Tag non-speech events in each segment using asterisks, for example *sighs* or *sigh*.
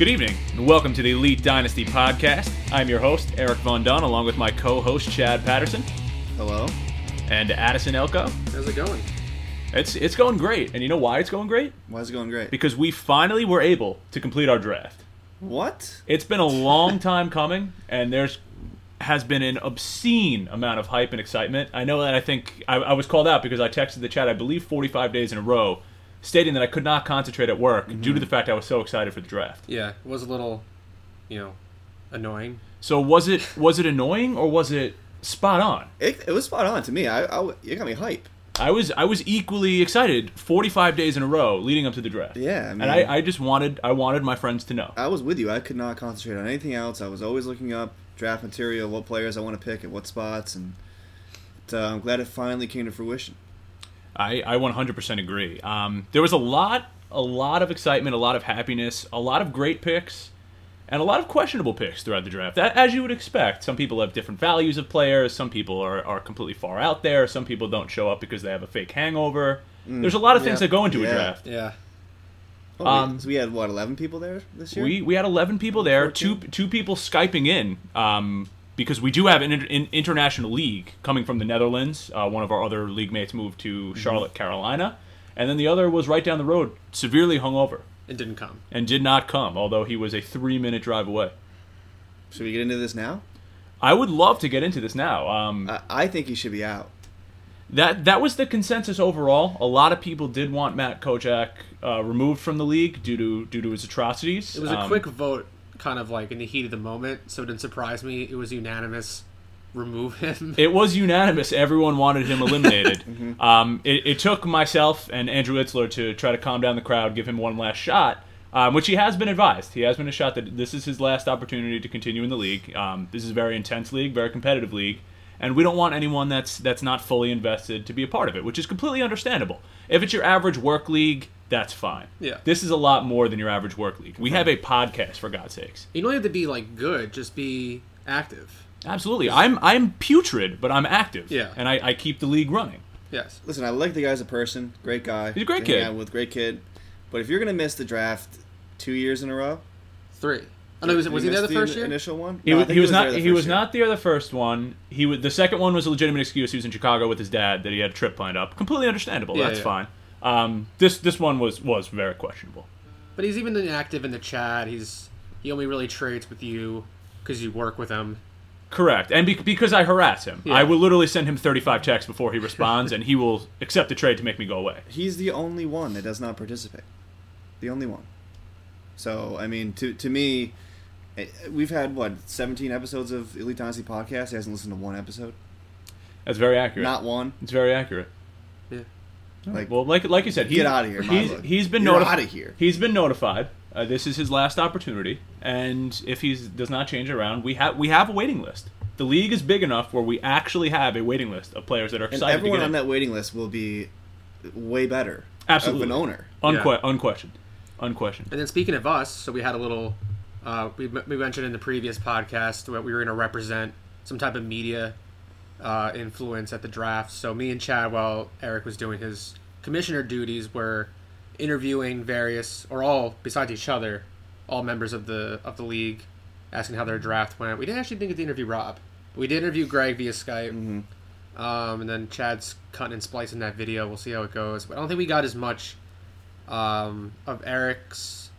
Good evening, and welcome to the Elite Dynasty podcast. I'm your host, Eric Von Dunn, along with my co host, Chad Patterson, Hello. and Addison Elko. How's it going? It's, it's going great, and you know why it's going great? Why is it going great? Because we finally were able to complete our draft. What? It's been a long *laughs* time coming, and there's has been an obscene amount of hype and excitement. I know that I think I, I was called out because I texted the chat, I believe, 45 days in a row, stating that I could not concentrate at work due to the fact I was so excited for the draft. Yeah, it was a little, you know, annoying. So was it was it annoying or was it spot on? It, it was spot on to me. I, I you got me hype. I was I was equally excited 45 days in a row leading up to the draft. Yeah, I mean- and I, I just wanted I wanted my friends to know. I was with you. I could not concentrate on anything else. I was always looking up draft material, what players I want to pick at what spots, and uh, I'm glad it finally came to fruition. I, I 100% agree. Um, there was a lot a lot of excitement, a lot of happiness, a lot of great picks, and a lot of questionable picks throughout the draft. That, as you would expect, some people have different values of players. Some people are, are completely far out there. Some people don't show up because they have a fake hangover. There's a lot of things that go into a draft. Yeah. Oh, Um, we, so we had what 11 people there this year. We we had 11 people there. Two two people skyping in um, because we do have an, an international league coming from the Netherlands. Uh, one of our other league mates moved to Charlotte, Carolina, and then the other was right down the road, severely hungover, It didn't come. and did not come, although he was a three minute drive away. Should we get into this now? I would love to get into this now. Um, I, I think he should be out. that that was the consensus overall. A lot of people did want Matt Kojak uh, removed from the league due to due to his atrocities. It was a Um, quick vote, kind of like in the heat of the moment, so it didn't surprise me. It was unanimous. Remove him. *laughs* It was unanimous. Everyone wanted him eliminated. *laughs* um, it, it took myself and Andrew Itzler to try to calm down the crowd, give him one last shot, um, which he has been advised. He has been a shot that this is his last opportunity to continue in the league. Um, this is a very intense league, very competitive league, and we don't want anyone that's that's not fully invested to be a part of it, which is completely understandable. If it's your average work league, that's fine. Yeah. This is a lot more than your average work league. We have a podcast, for God's sakes. you don't have to be like good, just be active. Absolutely. I'm I'm putrid, but I'm active. Yeah. And I, I keep the league running. Yes. Listen, I like the guy as a person. Great guy. He's a great to hang kid. out with great kid. But if you're gonna miss the draft two years in a row, Three. Oh no, was, was he there the first in- year? Initial one. He, No, I was, think he was there not. the He first was year. not there the first one. He was the second one was a legitimate excuse. He was in Chicago with his dad that he had a trip planned up. Completely understandable. Yeah, That's yeah. fine. Um, this this one was was very questionable. But he's even active in the chat. He's he only really trades with you because you work with him. Correct. And be, because I harass him, Yeah. I will literally send him 35 texts before he responds, and he will accept the trade to make me go away. He's the only one that does not participate. The only one. So I mean, to to me, eh, we've had what 17 episodes of Elite Dynasty podcast. He hasn't listened to one episode. That's very accurate. Not one. it's very accurate. Yeah. Like Well, like like you said, he, Get outta here, He's, he's been You're notified. outta here. He's been notified. Uh, this is his last opportunity, and if he does not change around, we have we have a waiting list. The league is big enough where we actually have a waiting list of players that are and excited everyone to get on in. that waiting list will be way better. Absolutely. Of an owner. Unque- Yeah. Unquestioned. Unquestioned. And then speaking of us, so we had a little. Uh, we, we mentioned in the previous podcast that we were going to represent some type of media uh, influence at the draft. So me and Chad, while Eric was doing his commissioner duties, were interviewing various or all besides each other, all members of the of the league, asking how their draft went. We didn't actually think to interview Rob. But we did interview Greg via Skype. Um, and then Chad's cutting and splicing that video. We'll see how it goes. But I don't think we got as much um, of Eric's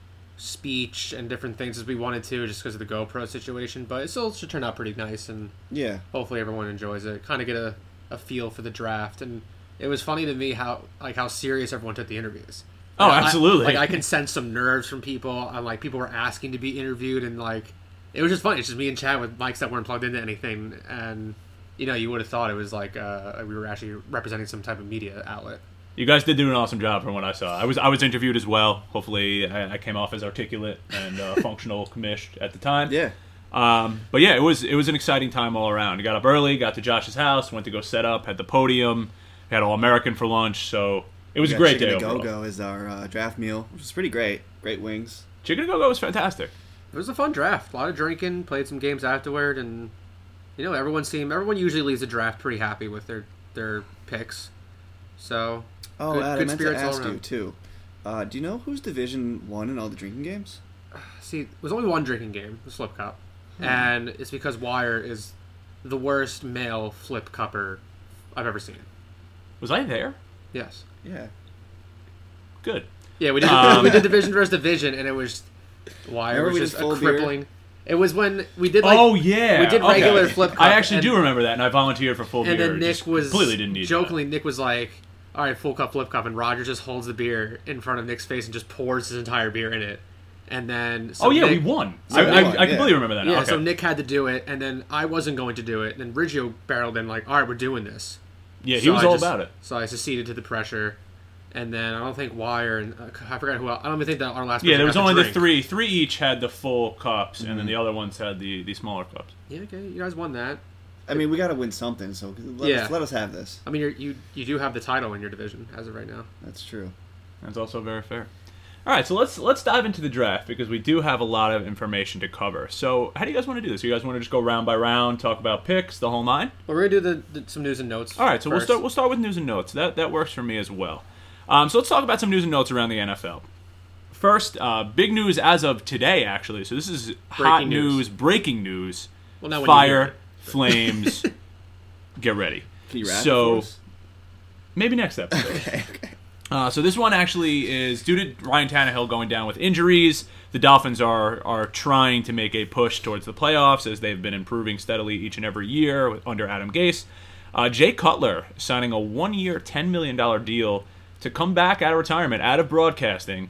speech and different things as we wanted to, just because of the GoPro situation. But it still should turn out pretty nice, and Yeah. hopefully everyone enjoys it. Kind of get a, a feel for the draft, and it was funny to me how like how serious everyone took the interviews. Oh, Like, I- absolutely. like I can sense some nerves from people, and like people were asking to be interviewed, and like it was just funny. It's just me and Chad with mics that weren't plugged into anything, and you know you would have thought it was like uh, we were actually representing some type of media outlet. You guys did do an awesome job from what I saw. I was I was interviewed as well. Hopefully, I, I came off as articulate and uh, *laughs* functional, commissioned at the time. Yeah. Um, but yeah, it was it was an exciting time all around. I got up early, got to Josh's house, went to go set up, had the podium, had all American for lunch. So it was a great Chicken day to. Go Go is our uh, draft meal, which is pretty great. Great wings. Chicken to go go was fantastic. It was a fun draft. A lot of drinking, played some games afterward, and you know everyone seemed everyone usually leaves the draft pretty happy with their their picks. So Oh, Good- Ed, good I meant to spirits all ask you too. Uh, do you know who's Division One in all the drinking games? *sighs* see, it was only one drinking game, the Flip Cup, Hmm. and it's because Wire is the worst male flip cupper I've ever seen. Was I there? Yes. Yeah. Good. Yeah, we did. *laughs* Um, we did division versus division, and it was Wire Remember was just a full beer? crippling. It was when we did like oh yeah, we did okay. regular flip cup. I actually and- do remember that, and I volunteered for full And beer. then Nick was completely didn't need jokingly. Nick was like, "All right, full cup, flip cup," and Roger just holds the beer in front of Nick's face and just pours his entire beer in it. And then so oh yeah, Nick, we won. So I, we I, won, I completely yeah. remember that. now. Yeah, okay. so Nick had to do it, and then I wasn't going to do it. And then Riggio barreled in like, "All right, we're doing this." yeah, he So was I all just- about it. So I seceded to the pressure, and then I don't think Wire and uh, I forgot who. Else, I don't even think that our last. Yeah, person there was got only the three. Three each had the full cups, and Mm-hmm. then the other ones had the, the smaller cups. Yeah, okay, you guys won that. I mean, we got to win something, so let, Yeah. us, let us have this. I mean, you're, you you do have the title in your division as of right now. That's true. That's also very fair. All right, so let's let's dive into the draft because we do have a lot of information to cover. So, how do you guys want to do this? You guys want to just go round by round, talk about picks, the whole nine? Well, we're gonna do the, the some news and notes. All right, so we'll start. We'll start with news and notes. That that works for me as well. Um, so let's talk about some news and notes around the NFL. First, uh, big news as of today, actually. So this is hot Breaking news, news. breaking news. Well, now when you hear Fire, it. Flames, *laughs* get ready. Can you wrap So-? Maybe next episode. Okay, okay. Uh, so this one actually is due to Ryan Tannehill going down with injuries. The Dolphins are are trying to make a push towards the playoffs as they've been improving steadily each and every year with- under Adam Gase. Uh, Jay Cutler signing a one-year, ten million dollar deal to come back out of retirement, out of broadcasting,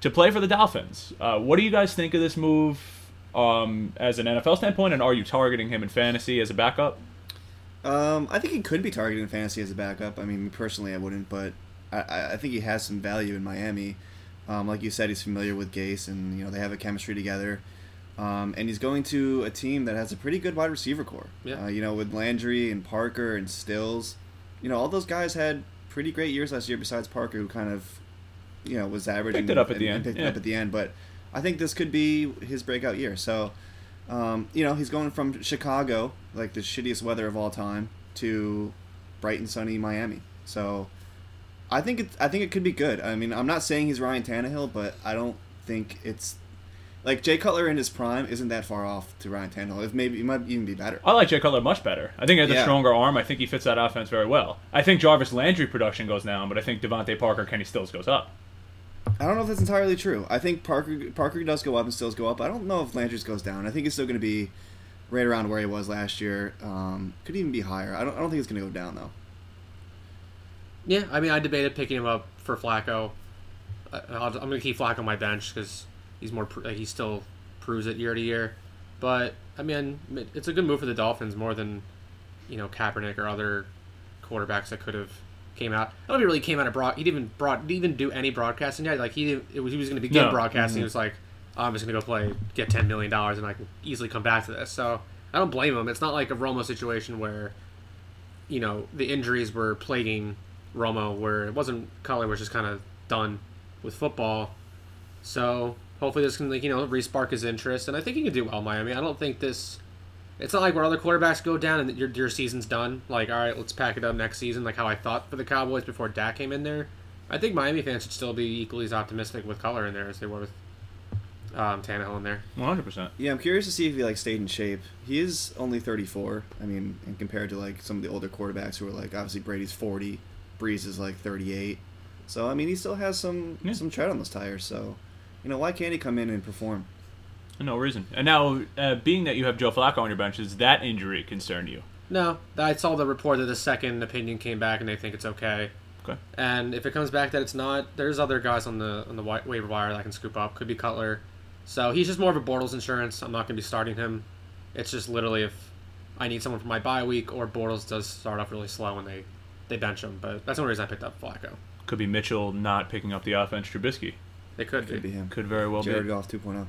to play for the Dolphins. Uh, what do you guys think of this move um, as an NFL standpoint, and are you targeting him in fantasy as a backup? Um, I think he could be targeted in fantasy as a backup. I mean, personally, I wouldn't, but I- I, I think he has some value in Miami. Um, like you said, he's familiar with Gase, and you know they have a chemistry together. Um, and he's going to a team that has a pretty good wide receiver core. Yeah. Uh, you know, with Landry and Parker and Stills. You know, all those guys had pretty great years last year. Besides Parker, who kind of, you know, was averaging Picked it up at the and- end, and Picked yeah. it up at the end, but I think this could be his breakout year. So, um, you know, he's going from Chicago, like the shittiest weather of all time, to bright and sunny Miami. So, I think it. I think it could be good. I mean, I'm not saying he's Ryan Tannehill, but I don't think it's like Jay Cutler in his prime isn't that far off to Ryan Tannehill. If maybe it might even be better. I like Jay Cutler much better. I think he has a stronger arm. I think he fits that offense very well. I think Jarvis Landry production goes down, but I think DeVante Parker, Kenny Stills goes up. I don't know if that's entirely true. I think Parker Parker does go up and Stills go up. I don't know if Landry's goes down. I think he's still going to be right around where he was last year. Um, could even be higher. I don't. I don't think it's going to go down though. Yeah, I mean, I debated picking him up for Flacco. I, I'm going to keep Flacco on my bench because he's more. Like, he still proves it year to year. But I mean, it's a good move for the Dolphins more than you know Kaepernick or other quarterbacks that could have came out. I don't know if he really came out of broad. He didn't even broad. Didn't even do any broadcasting yet. Like he didn't. It was, he was going to begin No. broadcasting. Mhm. He was like, oh, I'm just going to go play, get ten million dollars, and I can easily come back to this. So I don't blame him. It's not like a Romo situation where you know the injuries were plaguing Romo, where it wasn't Cutler was just kind of done with football. So hopefully this can like you know respark his interest, and I think he can do well. in Miami. I don't think this. It's not like where other quarterbacks go down and your your season's done. Like all right, let's pack it up next season. Like how I thought for the Cowboys before Dak came in there. I think Miami fans should still be equally as optimistic with Color in there as they were with um, Tannehill in there. One hundred percent. Yeah, I'm curious to see if he like stayed in shape. He is only 34. I mean, and compared to like some of the older quarterbacks who are like obviously Brady's 40, Brees is like 38. So I mean, he still has some Yeah. some tread on those tires. So, you know, why can't he come in and perform? No reason. And now, uh, being that you have Joe Flacco on your bench, does that injury concern you? No, I saw the report that the second opinion came back and they think it's okay. Okay. And if it comes back that it's not, there's other guys on the on the wi- waiver wire that I can scoop up. Could be Cutler. So he's just more of a Bortles insurance. I'm not going to be starting him. It's just literally if I need someone for my bye week or Bortles does start off really slow and they they bench him. But that's the only reason I picked up Flacco. Could be Mitchell not picking up the offense. Trubisky They could Could be. be him. could very well Jared be. Goff oh. 2.0.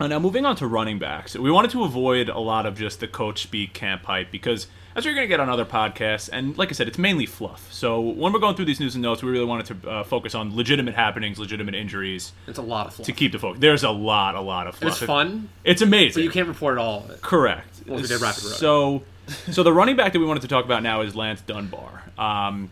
Uh, now moving on to running backs, we wanted to avoid a lot of just the coach speak camp hype because as you're going to get on other podcasts, and like I said, it's mainly fluff. So when we're going through these news and notes, we really wanted to uh, focus on legitimate happenings, legitimate injuries It's a lot of fluff. to keep the focus. There's a lot, a lot of And fluff. it's fun, It's amazing. but you can't report all of it. Correct. Well, we did Rapid Road. So, so the running back that we wanted to talk about now is Lance Dunbar. Um,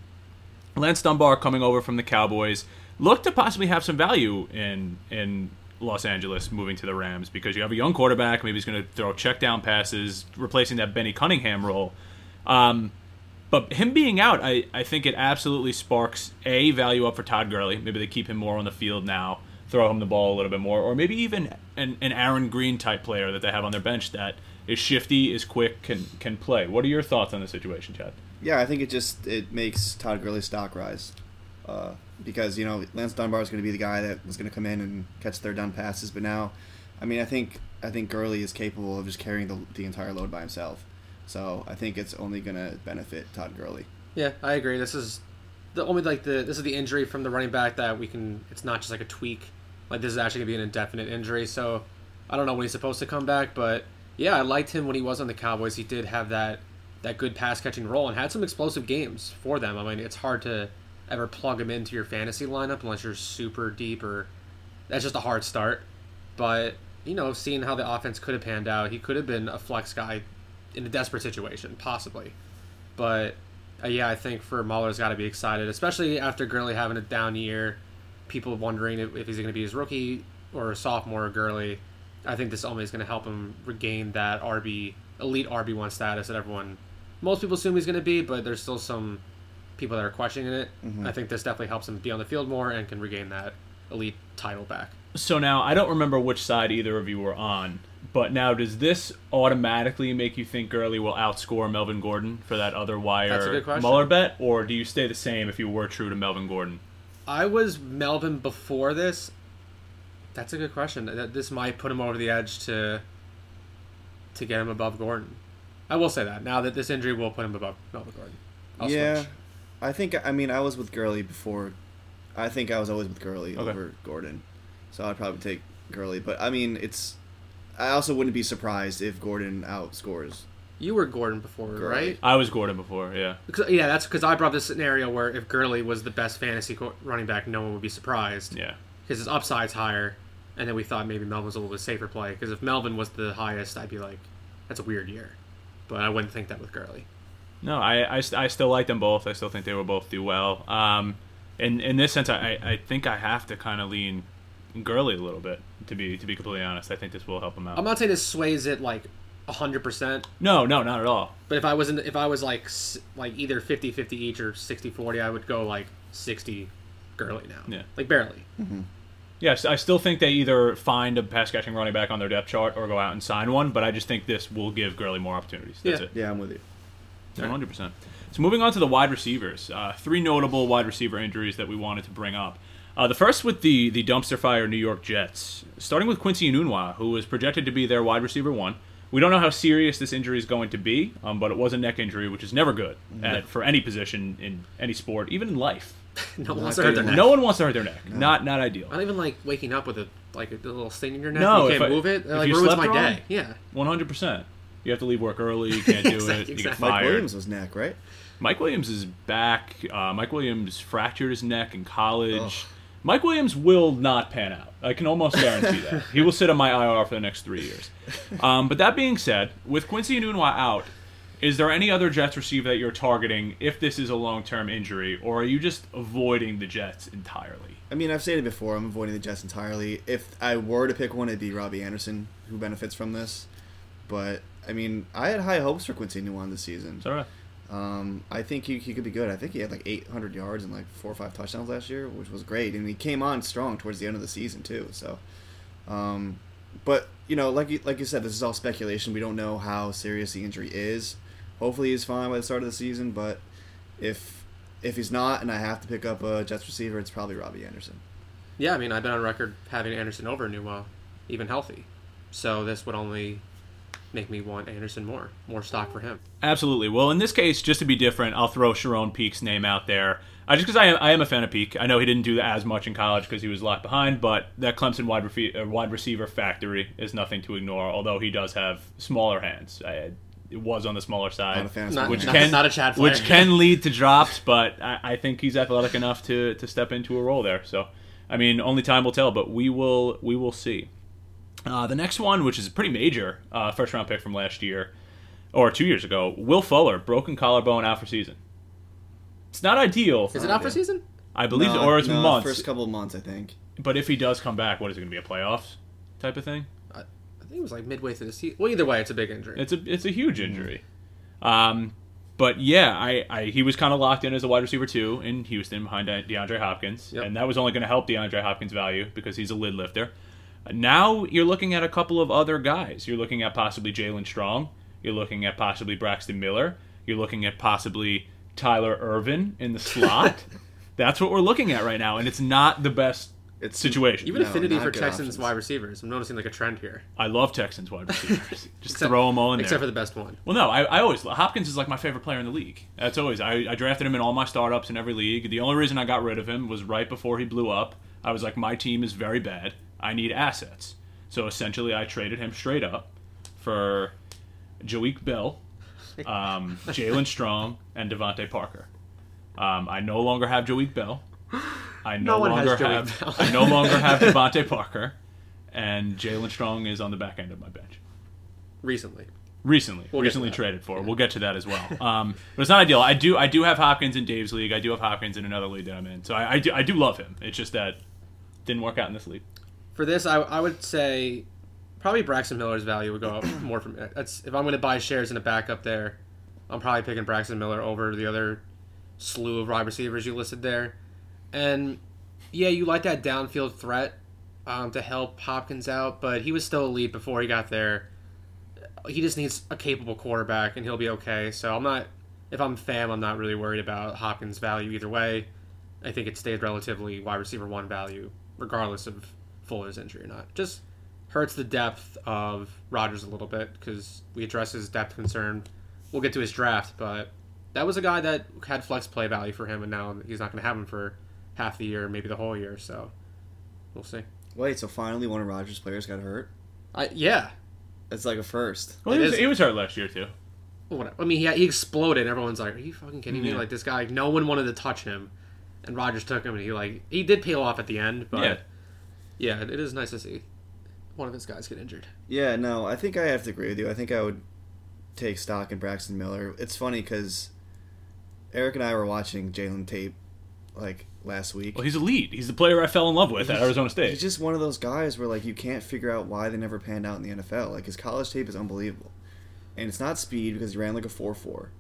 Lance Dunbar coming over from the Cowboys looked to possibly have some value in in Los Angeles moving to the Rams because you have a young quarterback. Maybe he's going to throw check down passes, replacing that Benny Cunningham role. Um, but him being out, I, I think it absolutely sparks a value up for Todd Gurley. Maybe they keep him more on the field now, throw him the ball a little bit more, or maybe even an, an Aaron Green type player that they have on their bench that is shifty, is quick, can can play. What are your thoughts on the situation, Chad? Yeah, I think it just it makes Todd Gurley's stock rise. Uh, because you know Lance Dunbar is going to be the guy that was going to come in and catch third down passes, but now, I mean, I think I think Gurley is capable of just carrying the, the entire load by himself. So I think it's only going to benefit Todd Gurley. Yeah, I agree. This is the only like the this is the injury from the running back that we can. It's not just like a tweak. Like this is actually gonna be an indefinite injury. So I don't know when he's supposed to come back, but yeah, I liked him when he was on the Cowboys. He did have that that good pass catching role and had some explosive games for them. I mean, it's hard to ever plug him into your fantasy lineup unless you're super deep or that's just a hard start. But you know, seeing how the offense could have panned out, he could have been a flex guy in a desperate situation, possibly. But uh, yeah, I think for Muller's got to be excited, especially after Gurley having a down year. People wondering if, if he's going to be his rookie or a sophomore Gurley. I think this only is going to help him regain that RB elite RB one status that everyone, most people assume he's going to be, but there's still some people that are questioning it. Mm-hmm. I think this definitely helps him be on the field more and can regain that elite title back. So now I don't remember which side either of you were on, but now does this automatically make you think Gurley will outscore Melvin Gordon for that other wire good. Muller bet, or do you stay the same if you were true to Melvin Gordon? I was Melvin before this. That's a good question. This might put him over the edge to to get him above Gordon. I will say that now that this injury will put him above Melvin Gordon. I'll yeah, switch. I think I mean I was with Gurley before. I think I was always with Gurley Okay. over Gordon, so I'd probably take Gurley. But I mean, it's. I also wouldn't be surprised if Gordon outscores. You were Gordon before, Gurley. right? I was Gordon before, yeah. Because- yeah, that's because I brought this scenario where if Gurley was the best fantasy co- running back, no one would be surprised Yeah. because his upside's higher, and then we thought maybe Melvin was a little bit safer play. Because if Melvin was the highest, I'd be like, that's a weird year, but I wouldn't think that with Gurley. No, I, I, I still like them both. I still think they will both do well. Um, in in this sense, I, I think I have to kind of lean Gurley a little bit to be to be completely honest. I think this will help him out. I'm not saying this sways it like hundred percent, no, no, not at all. but if I was in, if I was like like either 50-50 each or 60-40, I would go like sixty Gurley now. Yeah. like barely. Yes, I still think they either find a pass catching running back on their depth chart or go out and sign one. But I just think this will give Gurley more opportunities. That's Yeah. it. Yeah, I'm with you. One hundred percent. So moving on to the wide receivers, uh, three notable wide receiver injuries that we wanted to bring up. Uh, the first with the the dumpster fire New York Jets, starting with Quincy Enunwa, who was projected to be their wide receiver one. We don't know how serious this injury is going to be, um, but it was a neck injury, which is never good at, for any position in any sport, even in life. *laughs* no one wants to hurt their neck. No one wants to hurt their neck. Not not ideal. I don't even like waking up with a like a little sting in your neck. No, you can't I- move it. It like you ruins my wrong- day. Yeah. One hundred percent. You have to leave work early. You *laughs* can't do Exactly, it. You get exactly. Mike. Williams was neck, right? Mike Williams is back. Uh, Mike Williams fractured his neck in college. Ugh. Mike Williams will not pan out. I can almost guarantee that. He will sit on my IR for the next three years. Um, but that being said, with Quincy Enunwa out, is there any other Jets receiver that you're targeting if this is a long-term injury, or are you just avoiding the Jets entirely? I mean, I've stated before, I'm avoiding the Jets entirely. If I were to pick one, it'd be Robbie Anderson, who benefits from this. But I mean, I had high hopes for Quincy Newman this season. Is that? Um, I think he, he could be good. I think he had like 800 yards and like four or five touchdowns last year, which was great. And he came on strong towards the end of the season too. So, um, but you know, like you, like you said, this is all speculation. We don't know how serious the injury is. Hopefully, he's fine by the start of the season. But if if he's not, and I have to pick up a Jets receiver, it's probably Robbie Anderson. Yeah, I mean, I've been on record having Anderson over Newell, even healthy. So this would only make me want Anderson more, more stock for him. Absolutely. Well, in this case, just to be different, I'll throw Charone Peake's name out there. Uh, just because I am, I am a fan of Peak. I know he didn't do as much in college because he was locked behind, but that Clemson wide, refe- uh, wide receiver factory is nothing to ignore, although he does have smaller hands. I, it was on the smaller side. Not a fan of Which not, can- not a Chad which can *laughs* lead to drops, but I, I think he's athletic enough to, to step into a role there. So, I mean, only time will tell, but we will we will see. Uh, the next one, which is a pretty major uh, first round pick from last year or two years ago, Will Fuller, broken collarbone, out for season. It's not ideal. Is it out for season? I believe, No, or it's no, months. First couple of months, I think. but if he does come back, what is it going to be a playoffs type of thing? I think it was like midway through the season. Well, either way, it's a big injury. It's a it's a huge injury. Um, but yeah, I, I he was kind of locked in as a wide receiver too in Houston behind De- DeAndre Hopkins, Yep. and that was only going to help DeAndre Hopkins' value because he's a lid lifter. Now you're looking at a couple of other guys. You're looking at possibly Jaelen Strong. You're looking at possibly Braxton Miller. You're looking at possibly Tyler Ervin in the slot. *laughs* That's what we're looking at right now, and it's not the best It's situation. Even No, affinity for Texans options. wide receivers. I'm noticing like a trend here. I love Texans wide *laughs* receivers. Just Except- throw them all in Except there. for the best one. Well, no, I, I always Hopkins is like my favorite player in the league. That's always I, I drafted him in all my startups in every league. The only reason I got rid of him was right before he blew up. I was like, my team is very bad. I need assets. So essentially, I traded him straight up for Joique Bell, um, *laughs* Jaelen Strong, and DeVante Parker. Um, I no longer have Joique Bell. I no, No longer have. I no longer have *laughs* DeVante Parker, and Jaelen Strong is on the back end of my bench Recently. recently We'll recently traded for. We'll get to that as well. Um, but it's not ideal. I do I do have Hopkins in Dave's league. I do have Hopkins in another league that I'm in. So I, I do I do love him. It's just that didn't work out in this league. For this, I, I would say probably Braxton Miller's value would go up more from that's if I'm going to buy shares in a backup there, I'm probably picking Braxton Miller over the other slew of wide receivers you listed there. And yeah, you like that downfield threat um, to help Hopkins out, but he was still elite before he got there. He just needs a capable quarterback, and he'll be okay. So I'm not, if I'm fam, I'm not really worried about Hopkins' value either way. I think it stayed relatively wide receiver one value, regardless of Fuller's injury or not. Just hurts the depth of Rodgers a little bit because we address his depth concern. We'll get to his draft, but that was a guy that had flex play value for him, and now he's not going to have him for half the year, maybe the whole year. So we'll see. Wait, so finally one of Rogers' players got hurt? I yeah. That's like a first. Well, It he was, he was hurt last year too. What I mean, he, he exploded. Everyone's like, "Are you fucking kidding me?" Like this guy, no one wanted to touch him, and Rodgers took him, and he like he did peel off at the end, but Yeah. Yeah, it is nice to see one of his guys get injured. Yeah, no, I think I have to agree with you. I think I would take stock in Braxton Miller. It's funny because Eric and I were watching Jaelen tape like last week. Well, he's elite. He's the player I fell in love with at Arizona State. He's just one of those guys where like you can't figure out why they never panned out in the NFL. Like his college tape is unbelievable, and it's not speed because he ran like a four four.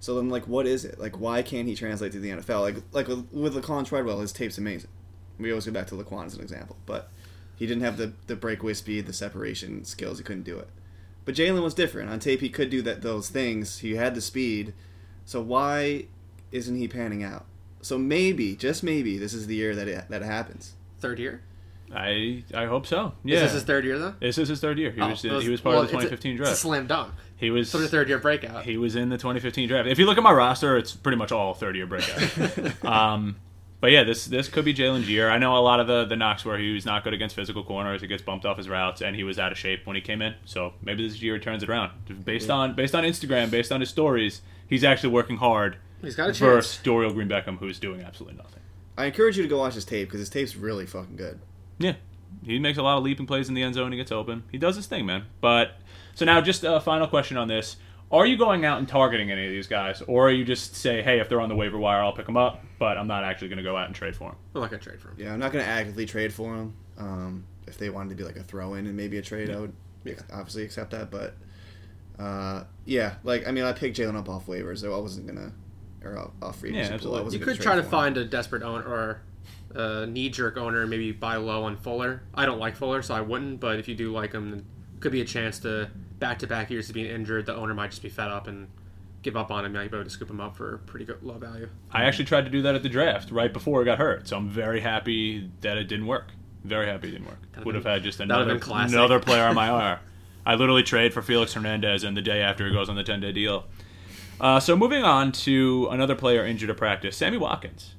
So then, like, what is it? Like, why can't he translate to the NFL? Like, like with, with Laquon Treadwell, his tape's amazing. We always go back to Laquon as an example, but he didn't have the the breakaway speed, the separation skills. He couldn't do it. But Jaelen was different. On tape, he could do that those things. He had the speed. So why isn't he panning out? So maybe, just maybe, this is the year that it, that happens. Third year? I I hope so. Yeah. Is this his third year though? This is his third year. He Oh, was it he was part well, of the it's a- 2015 It's a draft. slam dunk. He was Sort of third year breakout. he was in the 2015 draft. If you look at my roster, it's pretty much all third year breakout. *laughs* um, but yeah, this this could be Jalen Gier. I know a lot of the the knocks where he was not good against physical corners. He gets bumped off his routes, and he was out of shape when he came in. So maybe this year turns it around. Based on based on Instagram, based on his stories, he's actually working hard. He's got a chance. Versus Dorial Green Beckham, who's doing absolutely nothing. I encourage you to go watch his tape because his tape's really fucking good. Yeah, he makes a lot of leaping plays in the end zone. He gets open. He does his thing, man. But so now, just a final question on this: Are you going out and targeting any of these guys, or are you just say, "Hey, if they're on the waiver wire, I'll pick them up," but I'm not actually going to go out and trade for them? I'm not gonna trade for him. Yeah, I'm not going to actively trade for them. Um, if they wanted to be like a throw in and maybe a trade, I would obviously accept that. But uh, yeah, like I mean, I picked Jaelen up off waivers, so I wasn't gonna or off- off free Yeah, agency pool. I absolutely. wasn't You could try to for him. find a desperate owner or a knee jerk owner and maybe buy low on Fuller. I don't like Fuller, so I wouldn't. But if you do like him, then could be a chance to back to back years of being injured. The owner might just be fed up and give up on him. Might be able to scoop him up for pretty good low value. I actually tried to do that at the draft right before he got hurt, so I'm very happy that it didn't work. Very happy it didn't work. That'd Would have had just another another player on my *laughs* IR. I literally trade for Felix Hernandez, and the day after he goes on the 10 day deal. Uh, so moving on to another player injured at practice, Sammy Watkins,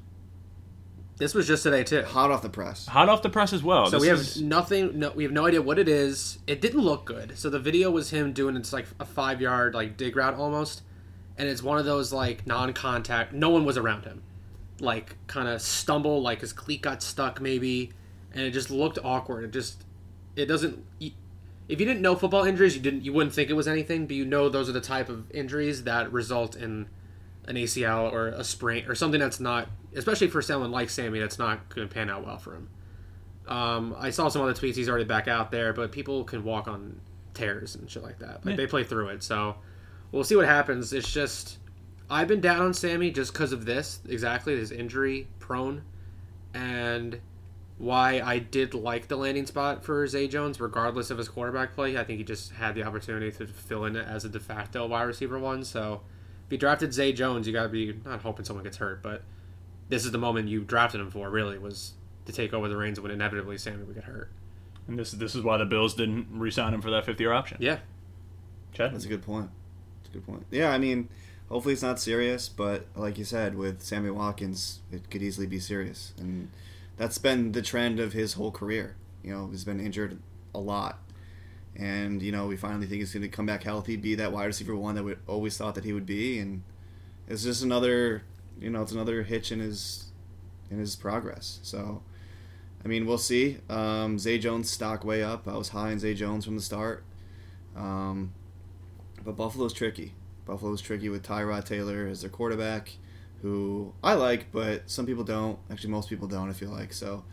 This was just today too. hot off the press. hot off the press as well. So This we have is- nothing. No, we have no idea what it is. It didn't look good. So the video was him doing it's like a five yard like dig route almost, and it's one of those like non contact. No one was around him, like kind of stumble, like his cleat got stuck maybe, and it just looked awkward. It just it doesn't. If you didn't know football injuries, you didn't you wouldn't think it was anything, but you know those are the type of injuries that result in an ACL or a sprain or something that's not, especially for someone like Sammy, that's not going to pan out well for him. Um, I saw some other tweets. He's already back out there, but people can walk on tears and shit like that. Like Yeah. they play through it, so we'll see what happens. It's just I've been down on Sammy just because of this exactly his injury prone, and why I did like the landing spot for Zay Jones, regardless of his quarterback play. I think he just had the opportunity to fill in as a de facto wide receiver one. So if you drafted Zay Jones, you got to be not hoping someone gets hurt, but this is the moment you drafted him for. Really was to take over the reins when inevitably Sammy would get hurt. And this this is why the Bills didn't re-sign him for that fifth year option. Yeah, Chad? That's a good point. That's a good point. Yeah, I mean, hopefully it's not serious, but like you said, with Sammy Watkins, it could easily be serious, and that's been the trend of his whole career. You know, he's been injured a lot, and you know, we finally think he's going to come back healthy, be that wide receiver one that we always thought that he would be, and it's just another, you know, it's another hitch in his in his progress. So. I mean, we'll see. Um, Zay Jones stock way up. I was high on Zay Jones from the start. Um, but Buffalo's tricky. Buffalo's tricky with Tyrod Taylor as their quarterback, who I like, but some people don't. Actually, most people don't. I feel like so.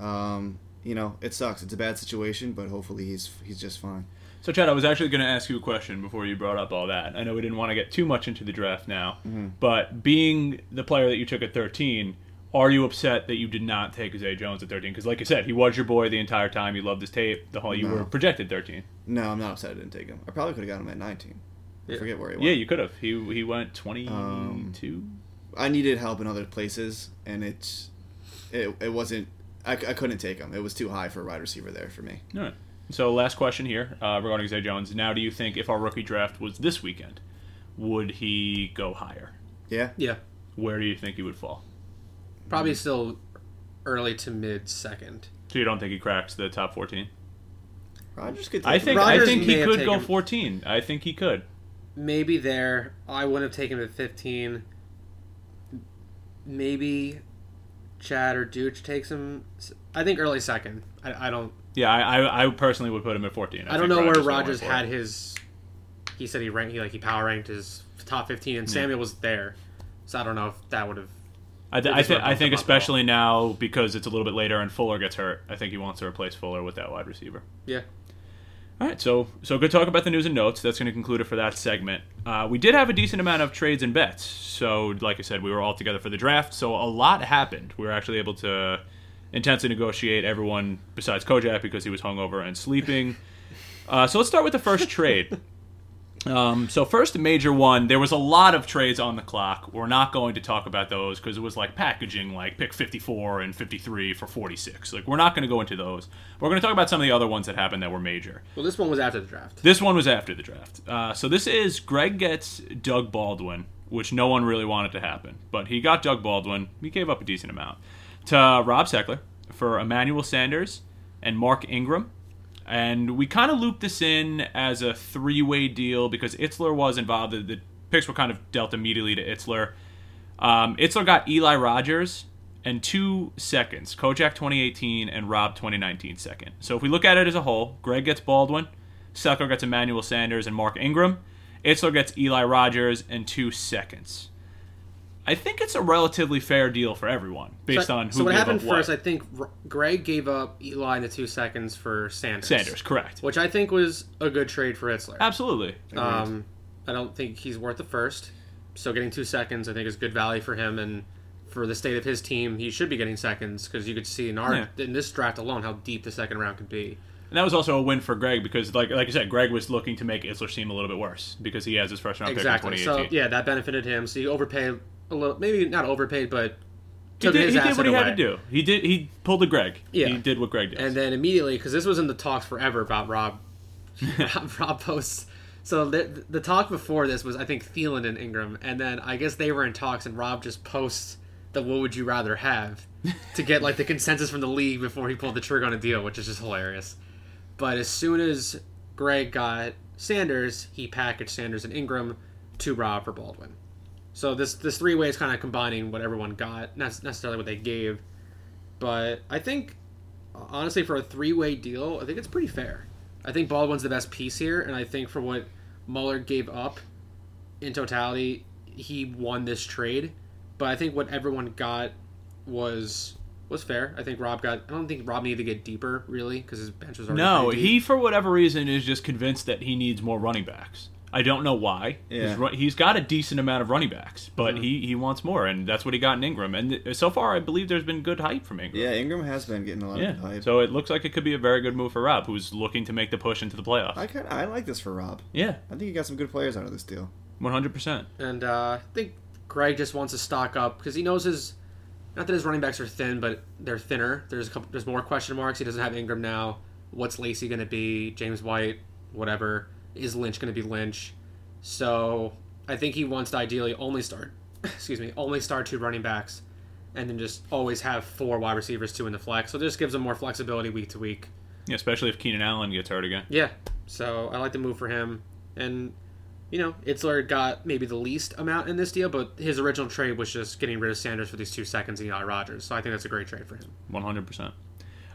Um, you know, it sucks. It's a bad situation, but hopefully he's he's just fine. So, Chad, I was actually going to ask you a question before you brought up all that. I know we didn't want to get too much into the draft now, but being the player that you took at 13, are you upset that you did not take Zay Jones at 13? Because, like I said, he was your boy the entire time. You loved his tape. The whole you No. were projected 13. No, I'm not upset I didn't take him. I probably could have got him at 19. I Yeah. forget where he went. Yeah, you could have. He he went 22. Um, I needed help in other places, and it's it, it wasn't. I, I couldn't take him. It was too high for a wide receiver there for me. All right. So, last question here uh, regarding Zay Jones. Now, do you think if our rookie draft was this weekend, would he go higher? Yeah, yeah, Where do you think he would fall? probably still early to mid second. So you don't think he cracks the top 14? Rogers could. Take I think Rodgers I think he could go 14. I think he could. Maybe there. I would have taken him at fifteen. Maybe Chad or Dooch takes him. I think early second. I, I don't. Yeah, I, I I personally would put him at 14. I, don't think know where Rogers had his. He said he ranked. He like he power ranked his top fifteen, and Samuel was there. So I don't know if that would have. I, th- I, th- I think especially now because it's a little bit later and Fuller gets hurt. I think he wants to replace Fuller with that wide receiver. Yeah. All right, so so good talk about the news and notes. That's going to conclude it for that segment. Uh, we did have a decent amount of trades and bets. So, like I said, we were all together for the draft. So a lot happened. We were actually able to intensely negotiate everyone besides Kojak because he was hungover and sleeping. Uh, so let's start with the first trade. Um, so first major one, there was a lot of trades on the clock. We're not going to talk about those because it was like packaging, like pick 54 and 53 for 46. Like we're not going to go into those. We're going to talk about some of the other ones that happened that were major. Well, this one was after the draft. This one was after the draft. Uh, so this is Greg gets Doug Baldwin, which no one really wanted to happen, but he got Doug Baldwin. He gave up a decent amount to Rob Seckler for Emmanuel Sanders and Mark Ingram. And we kind of looped this in as a three-way deal because Itzler was involved. The, the picks were kind of dealt immediately to Itzler. Um, Itzler got Eli Rogers and two seconds, Kojak 2018 and Rob 2019 second. So if we look at it as a whole, Greg gets Baldwin, Seckler gets Emmanuel Sanders and Mark Ingram, Itzler gets Eli Rogers and two seconds. I think it's a relatively fair deal for everyone based so, on who so what gave happened up what. first? I think Greg gave up Eli in the two seconds for Sanders. Sanders, correct. which I think was a good trade for Itzler. Absolutely. Um, I don't think he's worth the first. So getting two seconds, I think, is good value for him and for the state of his team. He should be getting seconds because you could see in our Yeah. in this draft alone how deep the second round could be. And that was also a win for Greg because, like like I said, Greg was looking to make Itzler seem a little bit worse because he has his first round Exactly. pick in 2018. So yeah, that benefited him. So he overpaid a little, maybe not overpaid, but he did, he did what he away. had to do. He did. He pulled the Greg. Yeah. He did what Greg did. And then immediately, because this was in the talks forever about Rob, Rob, *laughs* *laughs* Rob posts. So the, the talk before this was, I think, Thielen and Ingram, and then I guess they were in talks, and Rob just posts the "What would you rather have" to get like the consensus from the league before he pulled the trigger on a deal, which is just hilarious. But as soon as Greg got Sanders, he packaged Sanders and Ingram to Rob for Baldwin. So this this three way is kind of combining what everyone got, not necessarily what they gave. But I think honestly, for a three way deal, I think it's pretty fair. I think Baldwin's the best piece here, and I think for what Mueller gave up in totality, he won this trade. But I think what everyone got was was fair. I think Rob got. I don't think Rob needed to get deeper really because his bench was already. No, he for whatever reason is just convinced that he needs more running backs. I don't know why. Yeah. He's, he's got a decent amount of running backs, but Mm-hmm. he, he wants more, and that's what he got in Ingram. And th- so far, I believe there's been good hype from Ingram. Yeah, Ingram has been getting a lot Yeah. of hype. So it looks like it could be a very good move for Rob, who's looking to make the push into the playoffs. I kind I like this for Rob. yeah, I think he got some good players out of this deal. 100%. and uh, I think Greg just wants to stock up because he knows his. Not that his running backs are thin, but they're thinner. There's a couple, there's more question marks. He doesn't have Ingram now. What's Lacy going to be? James White, whatever. Is Lynch going to be Lynch? So I think he wants to ideally only start, *coughs* excuse me, only start two running backs, and then just always have four wide receivers, two in the flex. So this gives him more flexibility week to week. Yeah, especially if Keenan Allen gets hurt again. Yeah. So I like the move for him. And, you know, Itzler got maybe the least amount in this deal, but his original trade was just getting rid of Sanders for these two seconds and Eli Rogers. So I think that's a great trade for him. 100%.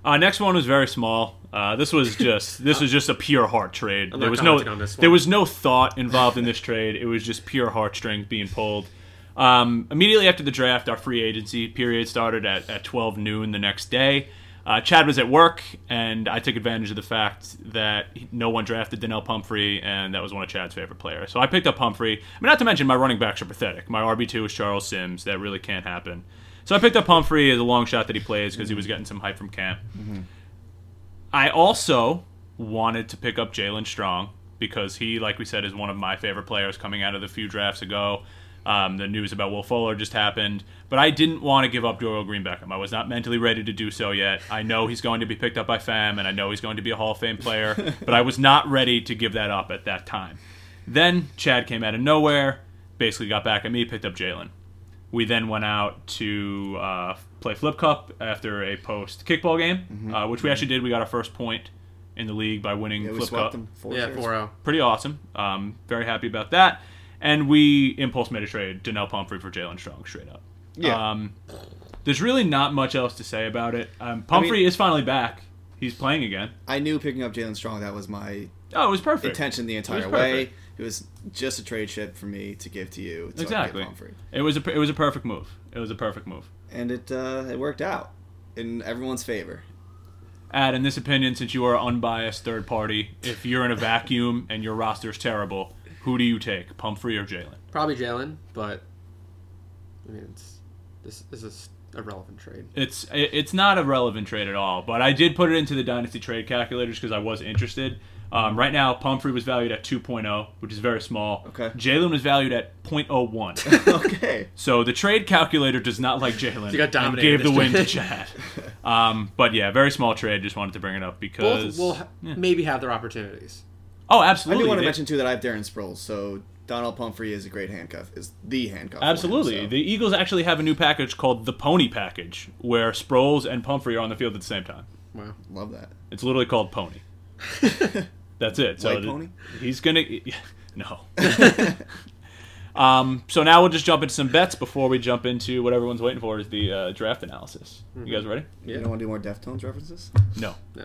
Uh, next one was very small. Uh, this was *laughs* just this was just a pure heart trade. I'm there was no there was no thought involved in this trade. It was just pure heartstrings being pulled. Um, immediately after the draft, our free agency period started at, at 12 noon the next day. Uh, Chad was at work, and I took advantage of the fact that no one drafted Donnel Pumphrey, and that was one of Chad's favorite players. So I picked up Pumphrey. I mean, not to mention my running backs are pathetic. My RB two is Charles Sims. That really can't happen. So I picked up Pumphrey as a long shot that he plays because he was getting some hype from camp. I also wanted to pick up Jaelen Strong because he, like we said, is one of my favorite players coming out of the few drafts ago. Um, the news about Will Fuller just happened, but I didn't want to give up Dorial Green Beckham. I was not mentally ready to do so yet. I know he's going to be picked up by FAM, and I know he's going to be a Hall of Fame player, *laughs* but I was not ready to give that up at that time. Then Chad came out of nowhere, basically got back at me, picked up Jaelen. We then went out to uh, play Flip Cup after a post kickball game, uh, which we actually did. We got our first point in the league by winning Yeah, Flip swept Cup. them. Four yeah, shares. 4 0. Pretty awesome. Um, very happy about that. And we impulse made a trade, Donnel Pumphrey for Jaelen Strong, straight up. Yeah. Um, there's really not much else to say about it. Um, Pumphrey mean- is finally back. He's playing again. I knew picking up Jaelen Strong. That was my Oh, it was perfect. intention the entire was way. Perfect. It was just a trade chip for me to give to you. So I get Exactly. Pumphrey. It was a it was a perfect move. It was a perfect move. and it uh, it worked out in everyone's favor. Ad, in this opinion, since you are unbiased third party, if you're in a vacuum and your roster is terrible, who do you take, Pumphrey or Jaelen? Probably Jaelen, but I mean, it's this, this is a relevant trade. It's it's not a relevant trade at all, but I did put it into the dynasty trade calculators because I was interested. Um, right now, Pumphrey was valued at 2.0, which is very small. Okay. Jaelen was valued at 0.01. *laughs* okay. so the trade calculator does not like Jaelen You got and dominated gave the win to trade. Chad. Um, but yeah, very small trade. Just wanted to bring it up because Both will ha- maybe have their opportunities. oh, absolutely. I do want to They- mention too that I have Darren Sproles, so Donald Pumphrey is a great handcuff. Is the handcuff. for him, Absolutely. so. The Eagles actually have a new package called the Pony Package, where Sproles and Pumphrey are on the field at the same time. Wow. Love that. It's literally called Pony. *laughs* That's it. So White th- pony? He's gonna *laughs* no. *laughs* um, so now we'll just jump into some bets before we jump into what everyone's waiting for is the uh, draft analysis. You guys ready? Yeah. You don't want to do more Deftones references? No. No.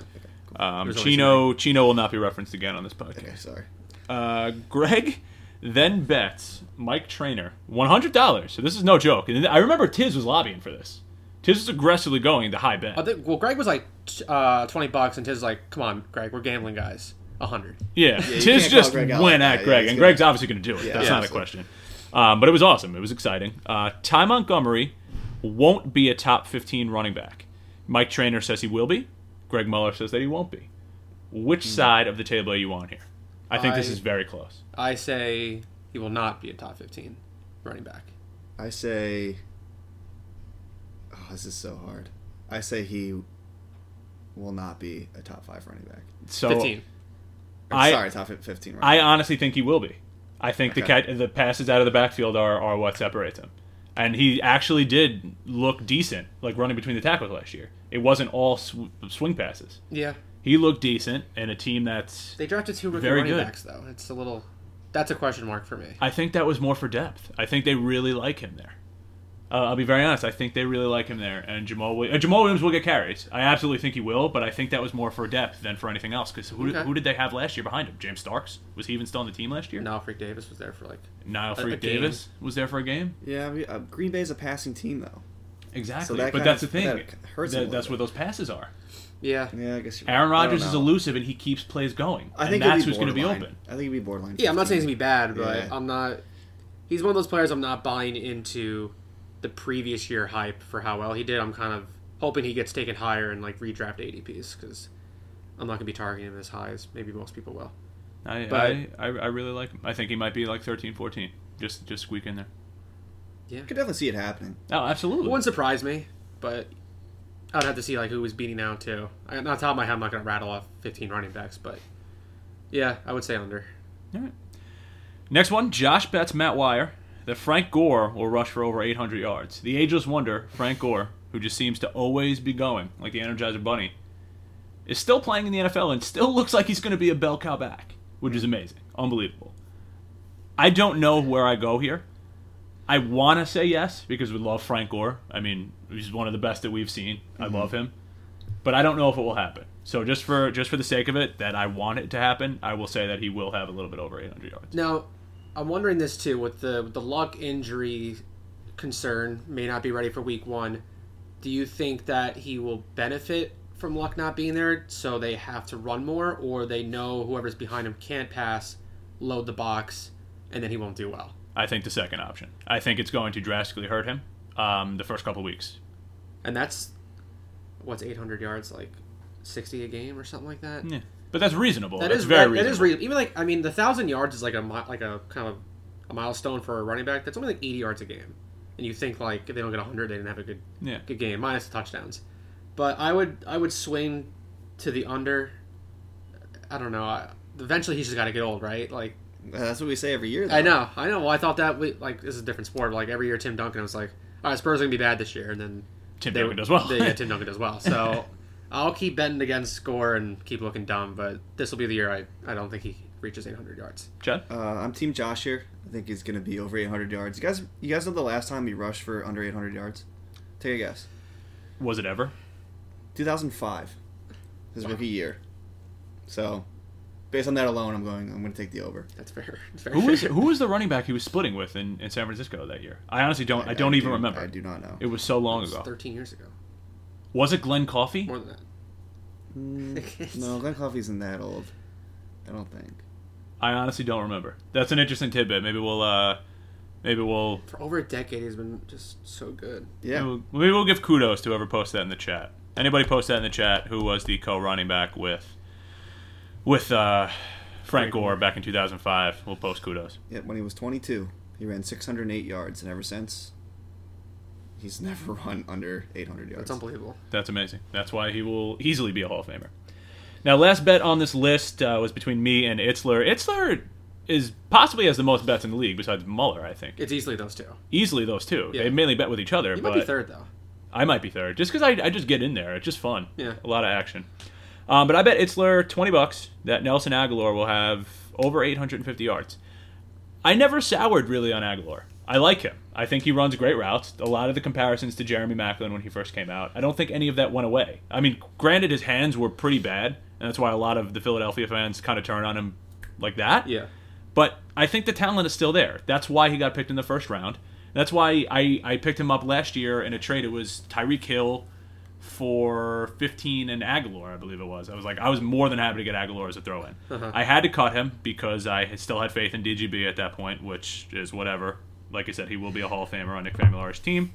Um, There's only Chino Chino will not be referenced again on this podcast. Okay, sorry. Uh, Greg then bets Mike Trainer one hundred dollars. So this is no joke. And I remember Tiz was lobbying for this. Tiz is aggressively going to high bet. I think, well, Greg was like uh, 20 bucks, and Tiz was like, come on, Greg, we're gambling guys. 100. Yeah, you Tiz just Greg went at that. Greg, Yeah, he's and gonna- Greg's obviously going to do it. Yeah, That's not a question. Um, but it was awesome. It was exciting. Uh, Ty Montgomery won't be a top 15 running back. Mike Trainer says he will be. Greg Muller says that he won't be. Which side of the table are you on here? I think this is very close. I say he will not be a top 15 running back. I say. This is so hard. I say he will not be a top five running back. So 15. Or, I- sorry, top fifteen. Running I back. honestly think he will be. I think the Okay. cat, the passes out of the backfield are, are what separates him. And he actually did look decent, like running between the tackles last year. It wasn't all sw- swing passes. Yeah. He looked decent in a team that's. They drafted two rookie Very running good. backs, though. It's a little. That's a question mark for me. I think that was more for depth. I think they really like him there. Uh, I'll be very honest. I think they really like him there, and Jamaal Wi- uh, Jamaal Williams will get carries. I absolutely think he will, but I think that was more for depth than for anything else. Because who, Okay. who did they have last year behind him? James Starks was he even still on the team last year? No, Freak Davis was there for like. Niall A- a Freak game. Davis was there for a game. Yeah, I mean, uh, Green Bay's a passing team though. Exactly. So that but that's of- the thing. that hurts That- that's little where those passes are. Yeah. Yeah, I guess. You're Aaron right. Rodgers is elusive and he keeps plays going. I and think that's he'll who's going to be open. I think he'd be borderline. Yeah, I'm not saying he's gonna be bad, but Yeah. I'm not. He's one of those players I'm not buying into the previous year hype for how well he did. I'm kind of hoping he gets taken higher and like redraft ADPs because I'm not gonna be targeting him as high as maybe most people will. I, But- I, I, I really like him. I think he might be like 13, 14. Just just squeak in there. Yeah, I could definitely see it happening. Oh, absolutely. It wouldn't surprise me, but I'd have to see like who was beating out too. I, not top of my head, I'm not gonna rattle off 15 running backs, but yeah, I would say under. All right. Next one, Josh Betts, Matt Wire that Frank Gore will rush for over 800 yards. The ageless wonder, Frank Gore, who just seems to always be going like the Energizer Bunny, is still playing in the NFL and still looks like he's going to be a bell cow back, which is amazing, unbelievable. I don't know where I go here. I want to say yes because we love Frank Gore. I mean, he's one of the best that we've seen. I mm-hmm. love him, but I don't know if it will happen. So just for just for the sake of it, that I want it to happen, I will say that he will have a little bit over 800 yards. Now, I'm wondering this too with the with the luck injury concern may not be ready for week one. Do you think that he will benefit from luck not being there, so they have to run more, or they know whoever's behind him can't pass, load the box, and then he won't do well? I think the second option. I think it's going to drastically hurt him um, the first couple weeks. And that's what's 800 yards, like 60 a game or something like that. Yeah. But that's reasonable. That that's is very that, that is reasonable. reasonable. Even like I mean, the thousand yards is like a like a kind of a milestone for a running back. That's only like 80 yards a game, and you think like if they don't get 100, they didn't have a good Yeah. good game minus the touchdowns. But I would I would swing to the under. I don't know. I, eventually, he's just got to get old, right? Like That's what we say every year. Though. I know, I know. Well, I thought that we, like this is a different sport. Like every year, Tim Duncan was like, "All right, Spurs are gonna be bad this year," and then Tim they- Duncan does well. they- yeah, *laughs* Tim Duncan does well. So I'll keep betting against score and keep looking dumb. But this will be the year I I don't think he reaches 800 yards. Chad? Uh, I'm Team Josh here. I think he's going to be over 800 yards. You guys, you guys know the last time he rushed for under 800 yards? Take a guess. Was it ever? 2005, his rookie year. So, based on that alone, I'm going. I'm going to take the over. That's fair. *laughs* It's very Who was *laughs* who was the running back he was splitting with in, in San Francisco that year? I honestly don't. I, don't even do- remember. I do not know. It was so long It was ago. 13 years ago. Was it Glenn Coffee? More than that. Mm, no, Glenn Coffee's isn't that old. I don't think. I honestly don't remember. That's an interesting tidbit. Maybe we'll uh, maybe we'll For over a decade, he's been just so good. Yeah. maybe we'll, maybe we'll give kudos to whoever posted that in the chat. Anybody post that in the chat? Who was the co-running back with with uh, Frank Gore back in 2005? We'll post kudos. Yeah, when he was 22, he ran 608 yards, and ever since, he's never *laughs* run under 800 yards. That's unbelievable. That's amazing. That's why he will easily be a Hall of Famer. Now, last bet on this list uh, was between me and Itzler. Itzler is possibly has the most bets in the league besides Muller, I think. It's easily those two. Easily those two. Yeah. They mainly bet with each other, He but might be third though. I might be third just because I, I just get in there. It's just fun. Yeah. A lot of action. Um, but I bet Itzler 20 bucks that Nelson Agholor will have over 850 yards. I never soured really on Agholor. I like him. I think he runs great routes. A lot of the comparisons to Jeremy Maclin when he first came out. I don't think any of that went away. I mean, granted, his hands were pretty bad, and that's why a lot of the Philadelphia fans kind of turn on him like that. Yeah. But I think the talent is still there. That's why he got picked in the first round. That's why I, I picked him up last year in a trade. It was Tyreek Hill for 15 and Agholor, I believe it was. I was like, I was more than happy to get Agholor as a throw in. Uh-huh. I had to cut him because I still had faith in DGB at that point, which is whatever. Like I said, he will be a Hall of Famer on Nick Famulari's team.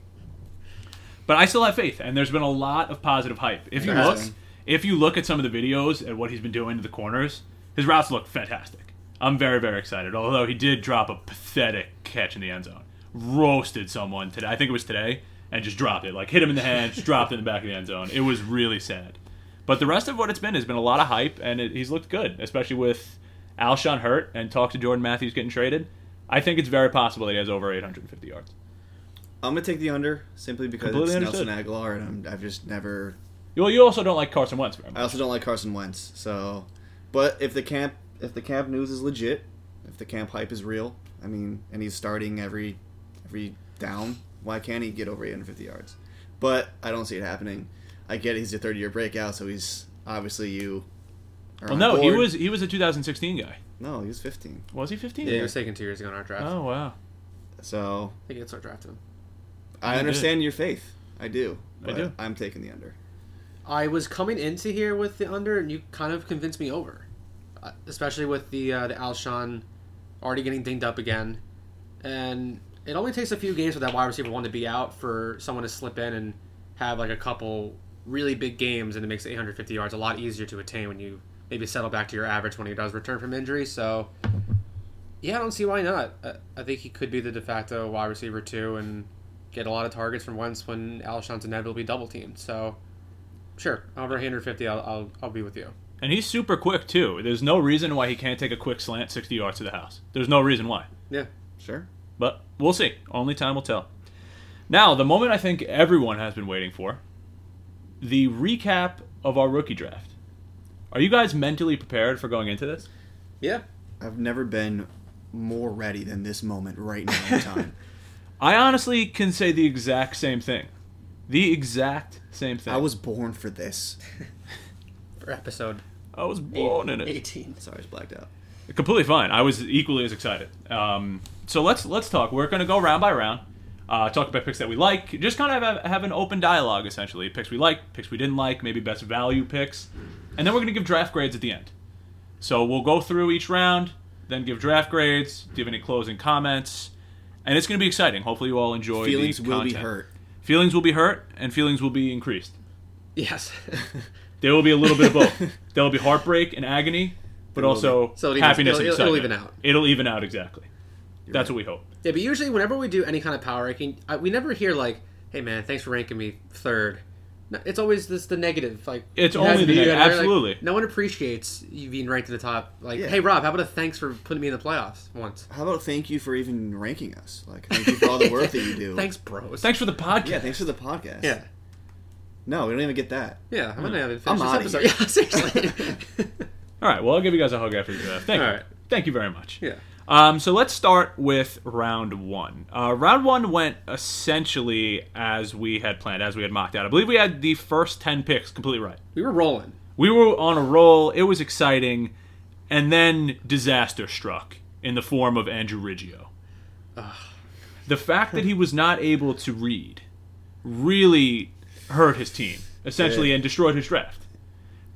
But I still have faith, and there's been a lot of positive hype. If you look, if you look at some of the videos and what he's been doing to the corners, his routes look fantastic. I'm very, very excited. Although he did drop a pathetic catch in the end zone, roasted someone today. I think it was today, and just dropped it. Like hit him in the hand, just dropped it in the back of the end zone. It was really sad. But the rest of what it's been has been a lot of hype, and it, he's looked good, especially with Alshon hurt and talk to Jordan Matthews getting traded. I think it's very possible that he has over 850 yards. I'm going to take the under simply because Completely it's understood. Nelson Agholor, and I'm, I've just never. Well, you also don't like Carson Wentz very I also don't like Carson Wentz. So, but if the camp if the camp news is legit, if the camp hype is real, I mean, and he's starting every every down, why can't he get over 850 yards? But I don't see it happening. I get he's a third year breakout, so he's obviously you. are Well, no, he was he was a 2016 guy. No, he was 15. Was he 15? Yeah, he was taken two years ago in our draft. Oh wow. So I think it's our draft him. I He understand your faith. I do. I but do. I'm taking the under. I was coming into here with the under, and you kind of convinced me over, uh, especially with the uh, the Alshon already getting dinged up again, and it only takes a few games for that wide receiver one to be out for someone to slip in and have like a couple really big games, and it makes 850 yards a lot easier to attain when you maybe settle back to your average when he does return from injury. So, yeah, I don't see why not. I, I think he could be the de facto wide receiver too, and get a lot of targets from Wentz when Alshon's inevitably double teamed. So. Sure, over 150, I'll, I'll, I'll be with you. And he's super quick too. There's no reason why he can't take a quick slant 60 yards to the house. There's no reason why. Yeah. Sure. But we'll see. Only time will tell. Now, the moment I think everyone has been waiting for the recap of our rookie draft. Are you guys mentally prepared for going into this? Yeah. I've never been more ready than this moment right now in time. *laughs* I honestly can say the exact same thing. The exact same thing. I was born for this. *laughs* For episode I was born in it. 18. Sorry, I was blacked out. Completely fine. I was equally as excited. Um, so let's let's talk. We're going to go round by round. Uh, talk about picks that we like. Just kind of have, have an open dialogue, essentially. Picks we like, picks we didn't like, maybe best value picks, and then we're going to give draft grades at the end. So we'll go through each round, then give draft grades, give any closing comments, and it's going to be exciting. Hopefully, you all enjoy. Feelings will be hurt. Feelings will be hurt, and feelings will be increased. Yes. *laughs* There will be a little bit of both. there will be heartbreak and agony, but also So it happiness it'll- and it'll even out. It'll even out exactly. That's right. what we hope. yeah, but usually whenever we do any kind of power ranking, I, we never hear like, "Hey man, thanks for ranking me third. No, it's always this the negative. Like It's you only the view neg- it, and they're like- absolutely. no one appreciates you being ranked at the top. Like, Yeah. hey Rob, how about a thanks for putting me in the playoffs once? How about thank you for even ranking us? Like, thank you for all the work that you do. *laughs* Thanks, bros. Thanks for the podcast. Yeah, thanks for the podcast. Yeah. No, we don't even get that. Yeah, I'm gonna hmm. have it I'm finish this outta episode. *laughs* Yeah, seriously. *laughs* All right. Well, I'll give you guys a hug after the draft. Thank All you. right. Thank you very much. yeah. Um, so let's start with round one. Uh, round one went essentially as we had planned, as we had mocked out. I believe we had the first ten picks completely right. We were rolling. We were on a roll. It was exciting, and then disaster struck in the form of Andrew Riggio. The fact that he was not able to read really hurt his team, essentially, Did. and destroyed his draft.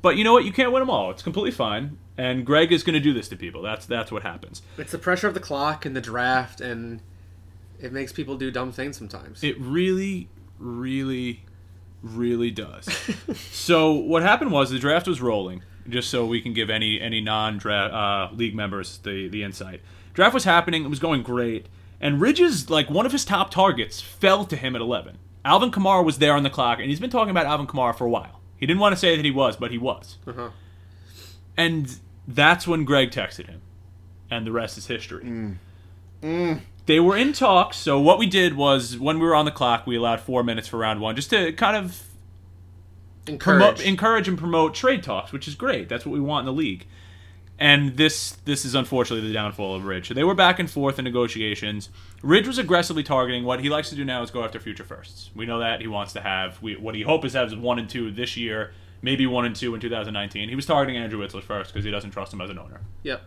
But you know what? You can't win them all. It's completely fine. And Greg is going to do this to people. That's that's what happens. It's the pressure of the clock and the draft, and it makes people do dumb things sometimes. It really, really, really does. *laughs* so what happened was the draft was rolling. Just so we can give any any non draft uh, league members the the insight. Draft was happening. It was going great. And Ridge's like one of his top targets fell to him at eleven. Alvin Kamara was there on the clock, and he's been talking about Alvin Kamara for a while. He didn't want to say that he was, but he was. Uh-huh. And that's when Greg texted him. And the rest is history. Mm. Mm. They were in talks, so what we did was when we were on the clock, we allowed four minutes for round one just to kind of promote, Encourage. encourage and promote trade talks, which is great. That's what we want in the league. And this this is unfortunately the downfall of Ridge. They were back and forth in negotiations. Ridge was aggressively targeting. What he likes to do now is go after future firsts. We know that he wants to have we, what he hopes is have is one and two this year, maybe one and two in 2019. He was targeting Andrew Itzler first because he doesn't trust him as an owner. Yep.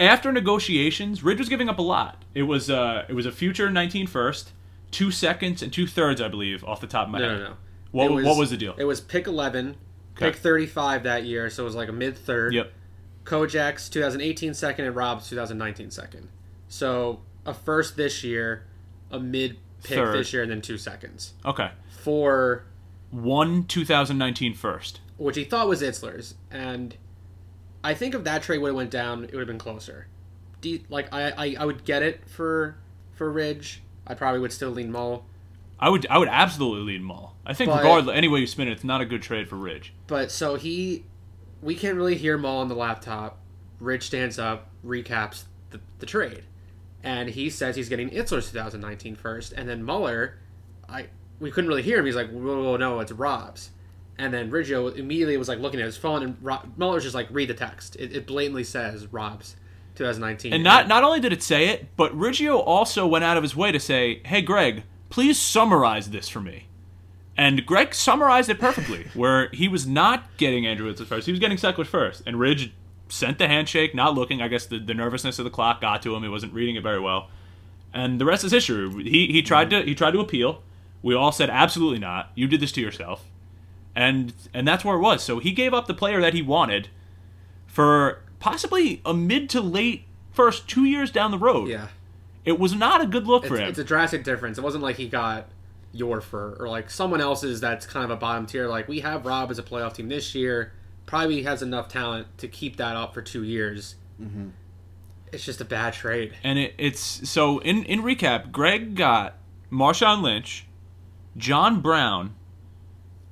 After negotiations, Ridge was giving up a lot. It was uh, it was a future 19 first, two seconds, and two thirds, I believe, off the top of my No, head. no, no. What, what was the deal? It was pick 11, Okay. pick 35 that year, so it was like a mid third. Yep. Kojak's 2018 second and Rob's 2019 second. So a first this year, a mid pick Third. this year, and then two seconds Okay. for One 2019 first. which he thought was Itzler's, and I think if that trade would have went down, it would have been closer. De- like I, I, I would get it for for Ridge. I probably would still lean Mull, I would I would absolutely lead Mull. I think But- regardless, any way you spin it, it's not a good trade for Ridge. but so he, we can't really hear Mull on the laptop. Ridge stands up, recaps the, the trade, and he says he's getting Itzler's 2019 first, and then Muller, I we couldn't really hear him. He's like, whoa, whoa, no, it's Rob's. And then Riggio immediately was like looking at his phone, and Rob, Muller's just like, read the text. It, it blatantly says Rob's 2019. And not not only did it say it, but Riggio also went out of his way to say, "Hey Greg, please summarize this for me." And Greg summarized it perfectly, *laughs* where he was not getting Andrew Itzler first; he was getting Seckler first, and Ridge sent the handshake, not looking. I guess the, the nervousness of the clock got to him; he wasn't reading it very well, and the rest is history. He he tried mm-hmm. to he tried to appeal. We all said absolutely not. You did this to yourself. And and that's where it was. So he gave up the player that he wanted for possibly a mid to late first 2 years down the road. Yeah. It was not a good look for It's, him. it's a drastic difference. It wasn't like he got your fur or like someone else's that's kind of a bottom tier. Like we have Rob as a playoff team this year. Probably has enough talent to keep that up for two years. Mm-hmm. It's just a bad trade. And it, it's so in in recap, Greg got Marshawn Lynch, John Brown,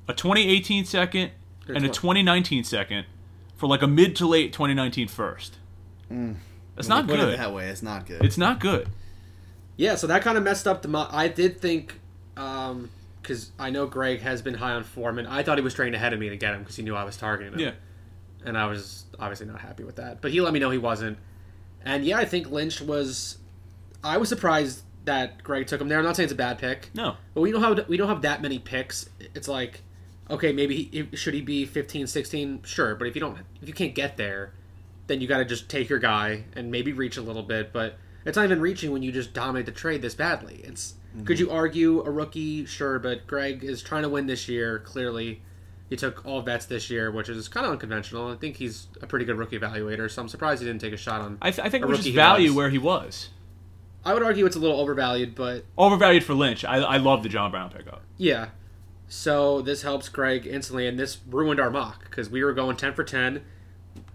a 2018 second, and a 2019 second for like a mid to late 2019 first. Hmm. That's not Put good. it that way. It's not good. It's not good. Yeah, so that kind of messed up the. Mo- I did think, um, because I know Greg has been high on Foreman. I thought he was trained ahead of me to get him because he knew I was targeting him. Yeah. and I was obviously not happy with that. But he let me know he wasn't. And yeah, I think Lynch was. I was surprised that Greg took him there. I'm not saying it's a bad pick, No. but we don't have we don't have that many picks. It's like, okay, maybe he, should he be 15, 16? Sure, but if you don't, if you can't get there, then you got to just take your guy and maybe reach a little bit. But it's not even reaching when you just dominate the trade this badly. It's could mhm. you argue a rookie? Sure, but Greg is trying to win this year. Clearly, he took all bets this year, which is kind of unconventional. I think he's a pretty good rookie evaluator, so I'm surprised he didn't take a shot on. I, th- I think A it was just rookie value was. where he was. I would argue it's a little overvalued, but Overvalued for Lynch. I, I love the John Brown pickup. yeah. So this helps Greg instantly, and this ruined our mock because we were going ten for ten.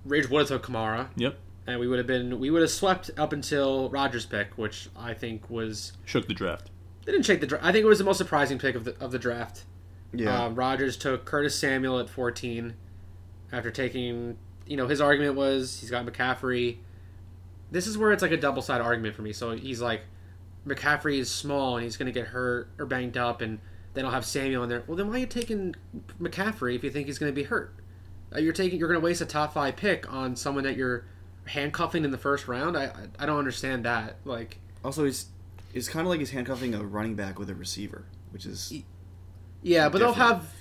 Rage would have took Kamara, Yep. and we would have been we would have swept up until Rogers' pick, which I think was Shook the draft. they didn't shake the draft. I think it was the most surprising pick of the of the draft. yeah. Um, Rogers took Curtis Samuel at 14 after taking, you know, his argument was he's got McCaffrey. This is where it's like a double sided argument for me. So he's like, McCaffrey is small and he's going to get hurt or banged up, and then I'll have Samuel in there. Well, then why are you taking McCaffrey if you think he's going to be hurt? Uh, You're taking, you're going to waste a top five pick on someone that you're handcuffing in the first round. I, I, I don't understand that. Like, also, he's it's kind of like he's handcuffing a running back with a receiver, which is Yeah, but they'll have.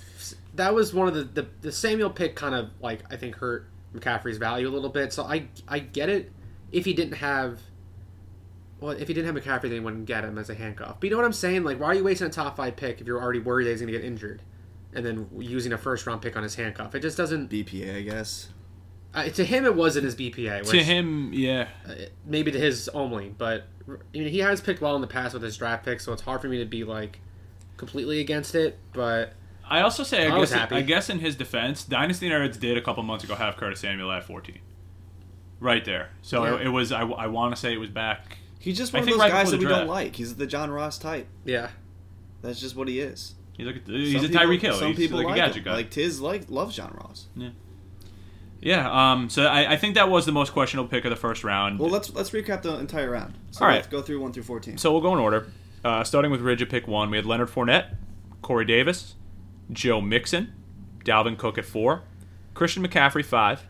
That was one of the, the the Samuel pick kind of like I think hurt McCaffrey's value a little bit. So I I get it if he didn't have. Well, if he didn't have McCaffrey, they wouldn't get him as a handcuff. But you know what I'm saying? Like, why are you wasting a top five pick if you're already worried that he's going to get injured, and then using a first round pick on his handcuff? It just doesn't. BPA, I guess. Uh, to him, it wasn't his BPA. To him, yeah. uh, maybe to his only, but I mean, he has picked well in the past with his draft picks, so it's hard for me to be like completely against it. But I also say, I, I was guess, happy. I guess in his defense, Dynasty Nerds did a couple months ago have Curtis Samuel at 14. Right there. So Yeah. it, it was, I, I want to say it was back. He's just I one of those right guys that the we don't like. He's the John Ross type. yeah, That's just what he is. He's like a, he's Some a Tyreek people- Hill. Some he's people like, like, a gadget him. guy. Like Tiz like loves John Ross. yeah. Yeah, um. So I, I think that was the most questionable pick of the first round. Well, let's let's recap the entire round. So All right. let's go through one through fourteen. So we'll go in order. Uh, starting with Ridge at pick one, we had Leonard Fournette, Corey Davis, Joe Mixon, Dalvin Cook at four, Christian McCaffrey five,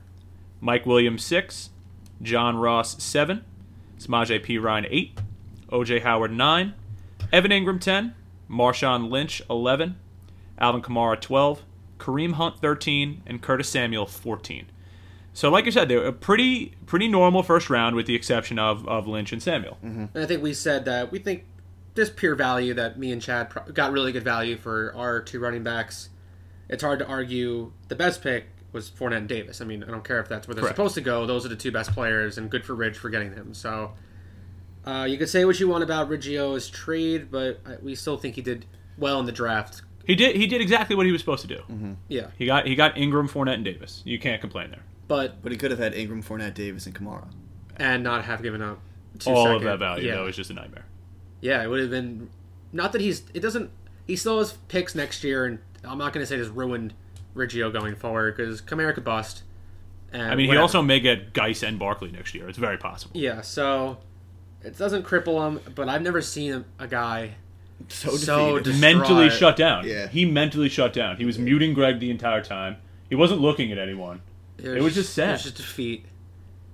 Mike Williams six, John Ross seven, Samaje Perine eight, OJ Howard nine, Evan Engram ten, Marshawn Lynch eleven, Alvin Kamara twelve, Kareem Hunt thirteen, and Curtis Samuel fourteen. So, like you said, they were a pretty pretty normal first round, with the exception of, of Lynch and Samuel. Mm-hmm. and I think we said that we think this pure value that me and Chad pro- got really good value for our two running backs. It's hard to argue the best pick was Fournette and Davis. I mean, I don't care if that's where they're Correct. supposed to go. Those are the two best players, and good for Ridge for getting them. So, uh, you can say what you want about Riggio's trade, but I- we still think he did well in the draft. He did he did exactly what he was supposed to do. Yeah, He got he got Engram, Fournette, and Davis. You can't complain there. but but he could have had Engram, Fournette, Davis, and Kamara. and not have given up two All of that value Yeah. that was just a nightmare. Yeah, it would have been. Not that he's. It doesn't. He still has picks next year, and I'm not going to say this ruined Riggio going forward because Kamara could bust. And I mean, he also may get Guice and Barkley next year. It's very possible. Yeah, so it doesn't cripple him, but I've never seen a, a guy. So, So mentally shut down. Yeah. He mentally shut down. He was muting Greg the entire time. He wasn't looking at anyone. It was just sad. It was just defeat.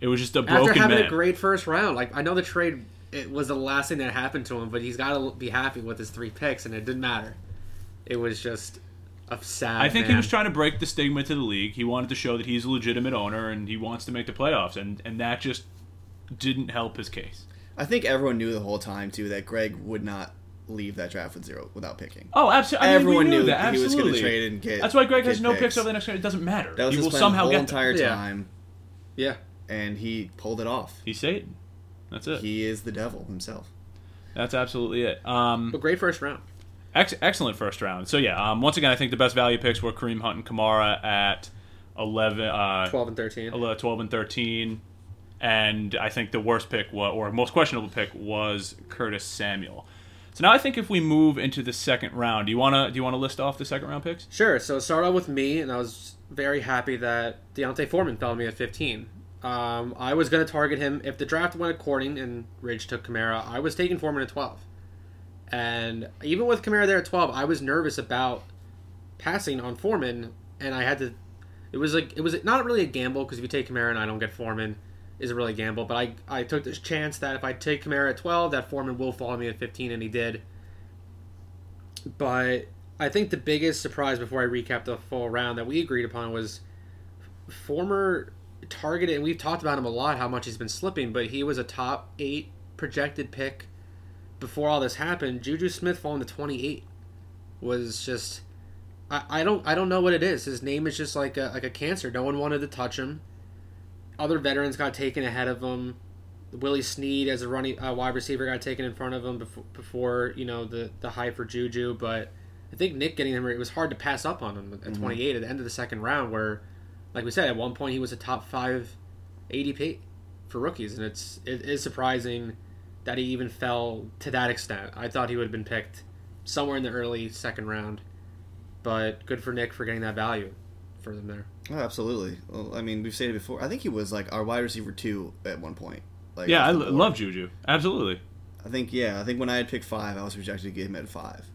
It was just a After having man. a great first round, like I know the trade, it was the last thing that happened to him, but he's got to be happy with his three picks, and it didn't matter. It was just a sad. I think he was trying to break the stigma to the league. He wanted to show that he's a legitimate owner and he wants to make the playoffs, and and that just didn't help his case. I think everyone knew the whole time too that Greg would not leave that draft with zero without picking. Oh, absolutely. I mean, Everyone knew knew that. he was gonna trade and get- That's why Greg has no picks. picks over the next. Game. It doesn't matter. That was he his will plan somehow the whole entire Yeah. time, Yeah. and he pulled it off. Them. He's Satan. That's it. He is the devil himself. That's absolutely it. Um, But great first round. Ex- excellent first round. So yeah, um, once again, I think the best value picks were Kareem Hunt and Kamara at 11, uh, 12 and 13. 11, 12 and 13. And I think the worst pick, wa- or most questionable pick, was Curtis Samuel. So now I think if we move into the second round, do you wanna do you wanna list off the second round picks? Sure. So start off with me, and I was very happy that D'Onta Foreman fell to me at 15. Um, I was going to target him if the draft went according and Ridge took Kamara. I was taking Foreman at 12, and even with Kamara there at 12, I was nervous about passing on Foreman, and I had to. It was like it was not really a gamble because if you take Kamara and I don't get Foreman, is a really gamble. But I I took this chance that if I take Kamara at 12, that Foreman will follow me at 15, and he did. But I think the biggest surprise before I recap the full round that we agreed upon was former targeted, and we've talked about him a lot, how much he's been slipping, but he was a top eight projected pick before all this happened. Juju Smith falling to 28 was just. I, I don't I don't know what it is. His name is just like a like a cancer. No one wanted to touch him. Other veterans got taken ahead of him. Willie Snead as a running uh, wide receiver got taken in front of him before, before you know the the high for Juju. But I think Nick getting him it was hard to pass up on him at 28 at the end of the second round. Where, like we said, at one point he was a top five ADP for rookies, and it's it is surprising that he even fell to that extent. I thought he would have been picked somewhere in the early second round, but good for Nick for getting that value for them there. Oh, absolutely. Well, I mean, we've said it before. I think he was like our wide receiver two at one point. Like Yeah, I off the l- board. love Juju. Absolutely. I think yeah. I think when I had picked five, I was projected to get him at five,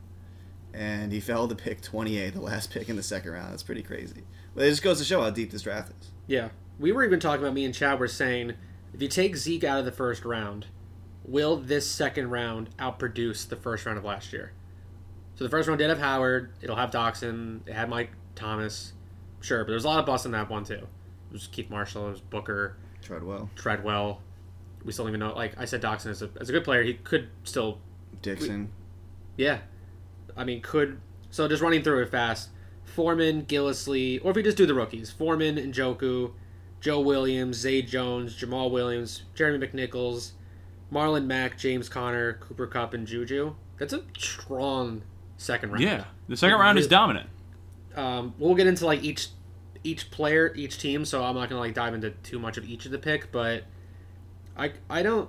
and he fell to pick twenty eight, the last *laughs* pick in the second round. That's pretty crazy. But it just goes to show how deep this draft is. Yeah, we were even talking about me and Chad were saying if you take Zeke out of the first round, will this second round outproduce the first round of last year? So the first round did have Howard. It'll have Doctson. It had Mike Thomas. Sure, but there's a lot of busts in that one too. It was Keith Marshall. It was Booker, Tried well. Treadwell. We still don't even know. Like I said, Doctson is a, as a good player. He could still Dixon. yeah. I mean, could so just running through it fast. Foreman, Gillislee, or if we just do the rookies, Foreman, Njoku, Joe Williams, Zay Jones, Jamaal Williams, Jeremy McNichols, Marlon Mack, James Conner, Cooper Kupp, and Juju. That's a strong second round. Yeah, the second round is dominant. Um, we'll get into like each each player, each team, so I'm not gonna like dive into too much of each of the pick, but I I don't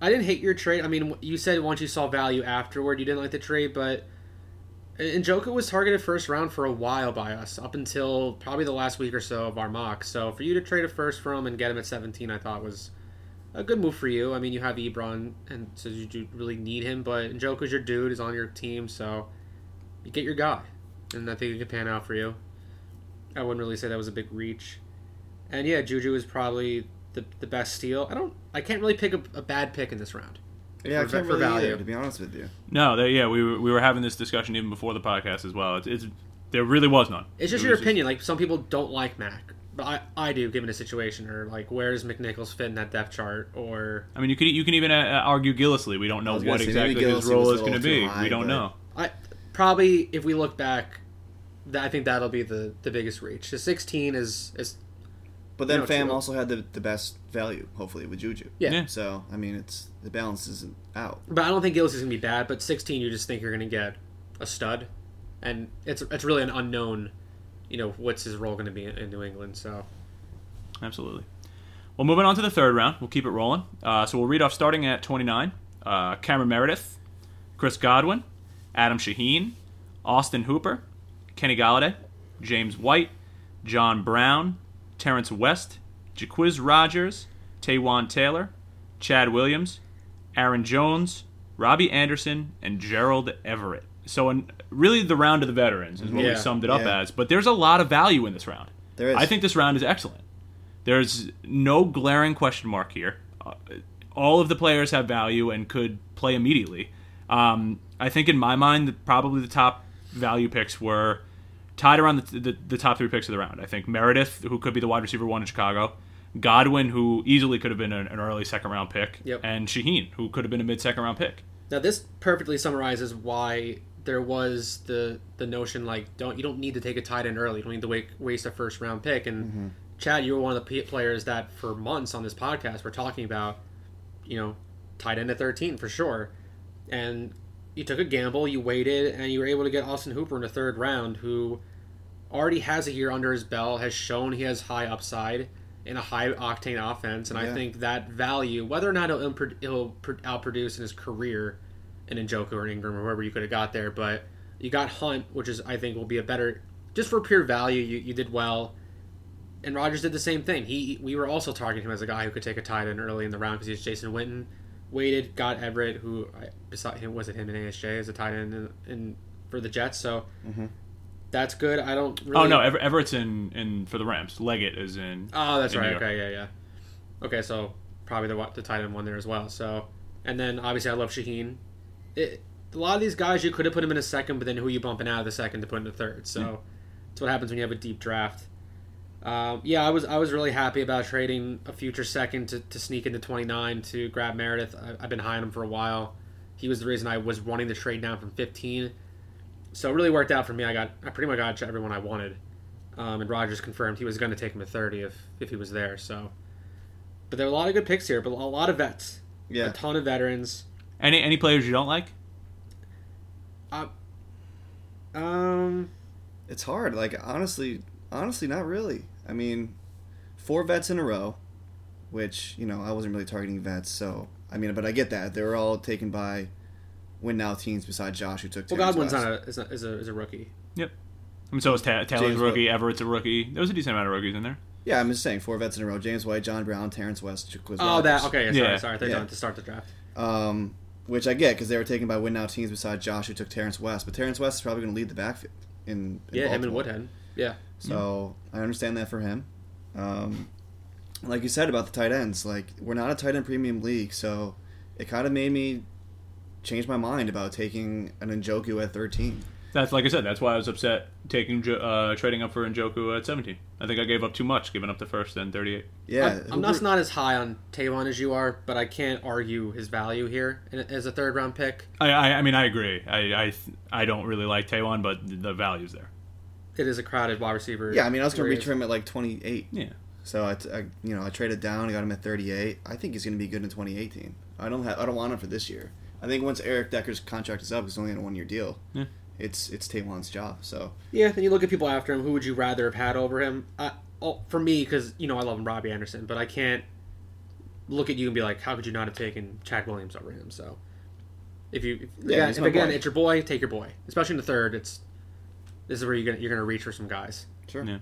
I didn't hate your trade. I mean, you said once you saw value afterward, you didn't like the trade, but Njoku was targeted first round for a while by us, up until probably the last week or so of our mock. So for you to trade a first from him and get him at 17, I thought was a good move for you. I mean, you have Ebron, and so you do really need him, but Njoku's your dude, is on your team, so you get your guy, and I think it could pan out for you. I wouldn't really say that was a big reach. And yeah, Juju is probably the, the best steal. I don't, I can't really pick a, a bad pick in this round. Yeah, I For- can't for really value. either, to be honest with you. No, they, yeah, we were, we were having this discussion even before the podcast as well. It's, it's there really was none. It's just It your was opinion. Like some people don't like Mac, but I, I do, given a situation, or like where does McNichols fit in that depth chart, or I mean, you could you can even uh, argue Gillislee. We don't know what say, exactly his role is going to be. high, we don't know. I probably if we look back, that I think that'll be the the biggest reach. The 16 is is But then No, Fam also had the, the best value, hopefully, with Juju. yeah. Yeah. So I mean, it's the balance isn't out. But I don't think Gillis is gonna be bad. But 16, you just think you're gonna get a stud, and it's it's really an unknown. You know what's his role going to be in, in New England? So Absolutely. Well, moving on to the third round, we'll keep it rolling. Uh, so we'll read off starting at 29. Uh, Cameron Meredith, Chris Godwin, Adam Shaheen, Austin Hooper, Kenny Golladay, James White, John Brown, Terrence West, Jacquizz Rodgers, Taywan Taylor, Chad Williams, Aaron Jones, Robby Anderson, and Gerald Everett. So, really, the round of the veterans is what we Yeah. summed it up Yeah. as. But there's a lot of value in this round. There is. I think this round is excellent. There's no glaring question mark here. Uh, all of the players have value and could play immediately. Um, I think in my mind, probably the top value picks were tied around the, the, the top three picks of the round. I think Meredith, who could be the wide receiver one in Chicago, Godwin, who easily could have been an, an early second round pick, Yep. and Shaheen, who could have been a mid second round pick. Now this perfectly summarizes why there was the the notion like don't you don't need to take a tight end early. You don't need to wait, waste a first round pick. And Mm-hmm. Chad, you were one of the p- players that for months on this podcast were talking about, you know, tight end at thirteen for sure. And you took a gamble, you waited, and you were able to get Austin Hooper in the third round, who already has a year under his belt, has shown he has high upside in a high octane offense, and I think that value, whether or not he'll, he'll outproduce in his career in Njoku or Engram or wherever you could have got there, but you got Hunt, which is I think will be a better just for pure value. You, you did well, and Rogers did the same thing. He we were also targeting him as a guy who could take a tight end early in the round because he's Jason Witten. Waited, got Everett, who I- beside him was it him and ASJ as a tight end in, in for the Jets. So Mhm. that's good. I don't. Really, Oh no, Ever- Everett's in, in for the Rams. Leggett is in. Oh, that's in New right. York. Okay, yeah, yeah. Okay, so probably the the tight end one there as well. So, and then obviously I love Shaheen. It, a lot of these guys you could have put him in a second, but then who are you bumping out of the second to put in the third? So, Yeah. that's what happens when you have a deep draft. Um, yeah, I was I was really happy about trading a future second to, to sneak into 29 to grab Meredith. I, I've been high on him for a while. He was the reason I was wanting to trade down from 15. So it really worked out for me. I got I pretty much got everyone I wanted. Um, and Rogers confirmed he was going to take him at 30 if if he was there. So, but there are a lot of good picks here, but a lot of vets, yeah, a ton of veterans. Any any players you don't like? Um, It's hard. Like honestly, honestly, not really. I mean, four vets in a row, which you know I wasn't really targeting vets. So I mean, but I get that they were all taken by win now teams besides Josh, who took. well, Godwin's West. not a is, a is a is a rookie. Yep. I mean, so is Ta- Taylor's James a rookie. Everett's a rookie. There was a decent amount of rookies in there. Yeah, I'm just saying four vets in a row: James White, John Brown, Terrence West, Jacquizz Oh, that Roberts. okay. Sorry, Yeah. sorry. I thought you Yeah. wanted to start the draft. Um, which I get because they were taken by win now teams besides Josh, who took Terrence West. But Terrence West is probably going to lead the backfield in, in Yeah, him and Baltimore. Woodhead. Yeah, So I understand that for him. Um, like you said about the tight ends, like we're not a tight end premium league, so it kind of made me change my mind about taking an Njoku at 13. That's like I said. That's why I was upset taking uh, trading up for Njoku at 17. I think I gave up too much, giving up the first and 38. Yeah, I'm, I'm not not as high on Taywan as you are, but I can't argue his value here as a third round pick. I, I, I mean, I agree. I, I, I don't really like Taywan, but the value's there. It is a crowded wide receiver. Yeah, I mean, I was going to area. reach for him at like 28. Yeah. So I, t- I- you know, I traded down, I got him at 38. I think he's going to be good in 2018. I don't have, I don't want him for this year. I think once Eric Decker's contract is up, it's only on a one year deal. Yeah. It's it's Taywan's job. So Yeah, then you look at people after him. Who would you rather have had over him? Uh, oh, for me, because you know I love him, Robby Anderson, but I can't look at you and be like, how could you not have taken Chad Williams over him? So if you, if, Yeah, again, if again it's your boy, take your boy. Especially in the third, it's this is where you're gonna you're gonna reach for some guys. sure. Yeah.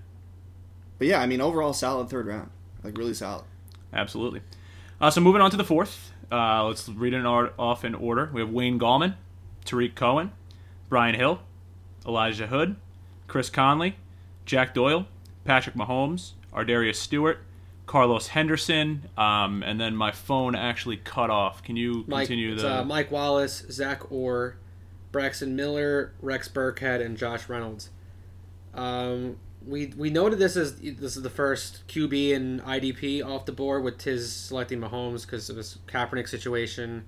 But yeah, I mean, overall solid third round, like really solid. Absolutely. Uh, so moving on to the fourth. Uh, let's read it or- off in order. We have Wayne Gallman, Tarik Cohen, Brian Hill, Elijah Hood, Chris Conley, Jack Doyle, Patrick Mahomes, Ardarius Stewart, Carlos Henderson, um, and then my phone actually cut off. Can you Mike, continue the? uh, Mike Wallace, Zach Orr, Braxton Miller, Rex Burkhead, and Josh Reynolds. Um, we we noted this as this is the first QB and IDP off the board with Tiz selecting Mahomes because of his Kaepernick situation,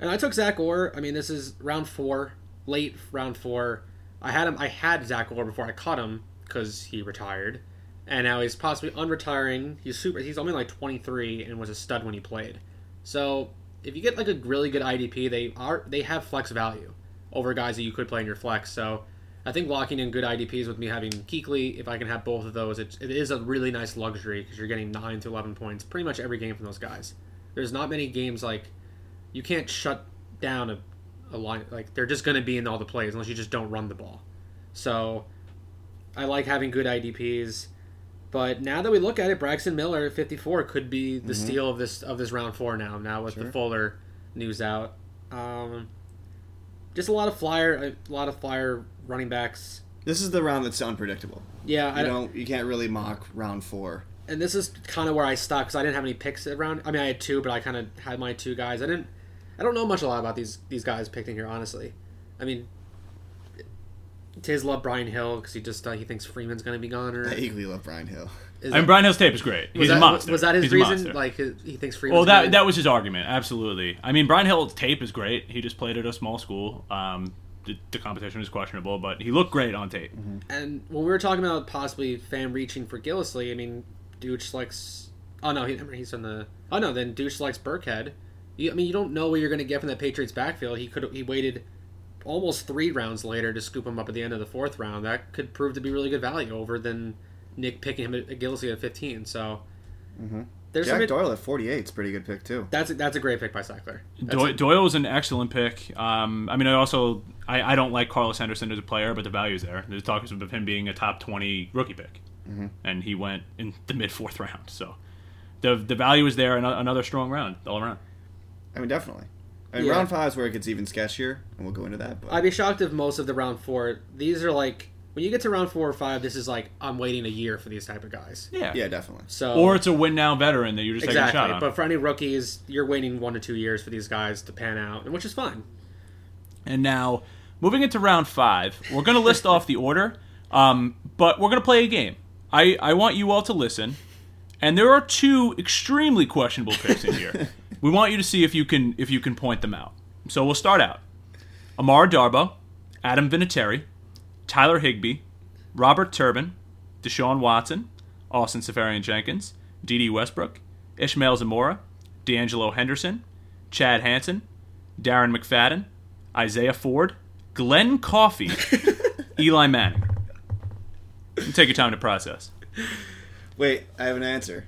and I took Zach Orr. I mean, this is round four, late round four. I had him. I had Zach Orr before I caught him because he retired, and now he's possibly unretiring. He's super. He's only like 23 and was a stud when he played. So if you get like a really good IDP, they are they have flex value over guys that you could play in your flex. So I think locking in good IDPs with me having Kuechly, if I can have both of those, it, it is a really nice luxury because you're getting nine to eleven points pretty much every game from those guys. There's not many games like you can't shut down a, a line like they're just going to be in all the plays unless you just don't run the ball. So I like having good IDPs. But now that we look at it, Braxton Miller, at 54, could be the steal of this of this round four now. Now with the Fuller news out, um, just a lot of flyer, a lot of flyer running backs. This is the round that's unpredictable. Yeah, I You don't, don't, you can't really mock round four. and this is kind of where I stopped because I didn't have any picks around. I mean, I had two, but I kind of had my two guys. I didn't, I don't know much a lot about these these guys picked in here, honestly. I mean, Tiz loved Brian Hill because he just uh, he thinks Freeman's gonna be gone or I equally love Brian Hill. Is I mean, that- Brian Hill's tape is great. was He's that, a monster. Was that his He's reason? Like he thinks Freeman's Well, that good? that was his argument. Absolutely. I mean, Brian Hill's tape is great. He just played at a small school. Um, the, the competition was questionable, but he looked great on tape. And when we were talking about possibly fan reaching for Gillislee, I mean, Douche likes. Oh no, he, he's on the. Oh no, then Douche likes Burkhead. You, I mean, you don't know what you're going to get from that Patriots backfield. He could he waited almost three rounds later to scoop him up at the end of the fourth round. That could prove to be really good value over than Nick picking him at, at Gillislee at 15. So there's Jack some. Doyle at 48 is pretty good pick too. that's a, that's a great pick by Sackler. That's Doyle, a- Doyle was an excellent pick. Um, I mean, I also I, I don't like Carlos Henderson as a player, but the value's there. There's talks of him being a top twenty rookie pick, and he went in the mid fourth round. So the the value is there. Ano- Another strong round all around. I mean, definitely. I mean, Yeah. round five is where it gets even sketchier, and we'll go into that. But I'd be shocked if most of the round four. These are like when you get to round four or five. This is like I'm waiting a year for these type of guys. Yeah. yeah, definitely. So Or it's a win now veteran that you're just taking a shot exactly. on. But for any rookies, you're waiting one to two years for these guys to pan out, and which is fine. And now, moving into round five, we're going to list off the order, um, but we're going to play a game. I, I want you all to listen, and there are two extremely questionable picks in here. *laughs* we want you to see if you can if you can point them out. So we'll start out: Amara Darboh, Adam Vinatieri, Tyler Higbee, Robert Turbin, Deshaun Watson, Austin Safarian Jenkins, Dede Westbrook, Ishmael Zamora, De'Angelo Henderson, Chad Hansen, Darren McFadden, Isaiah Ford, Glenn Coffee, *laughs* Eli Manning. Take your time to process. Wait, I have an answer.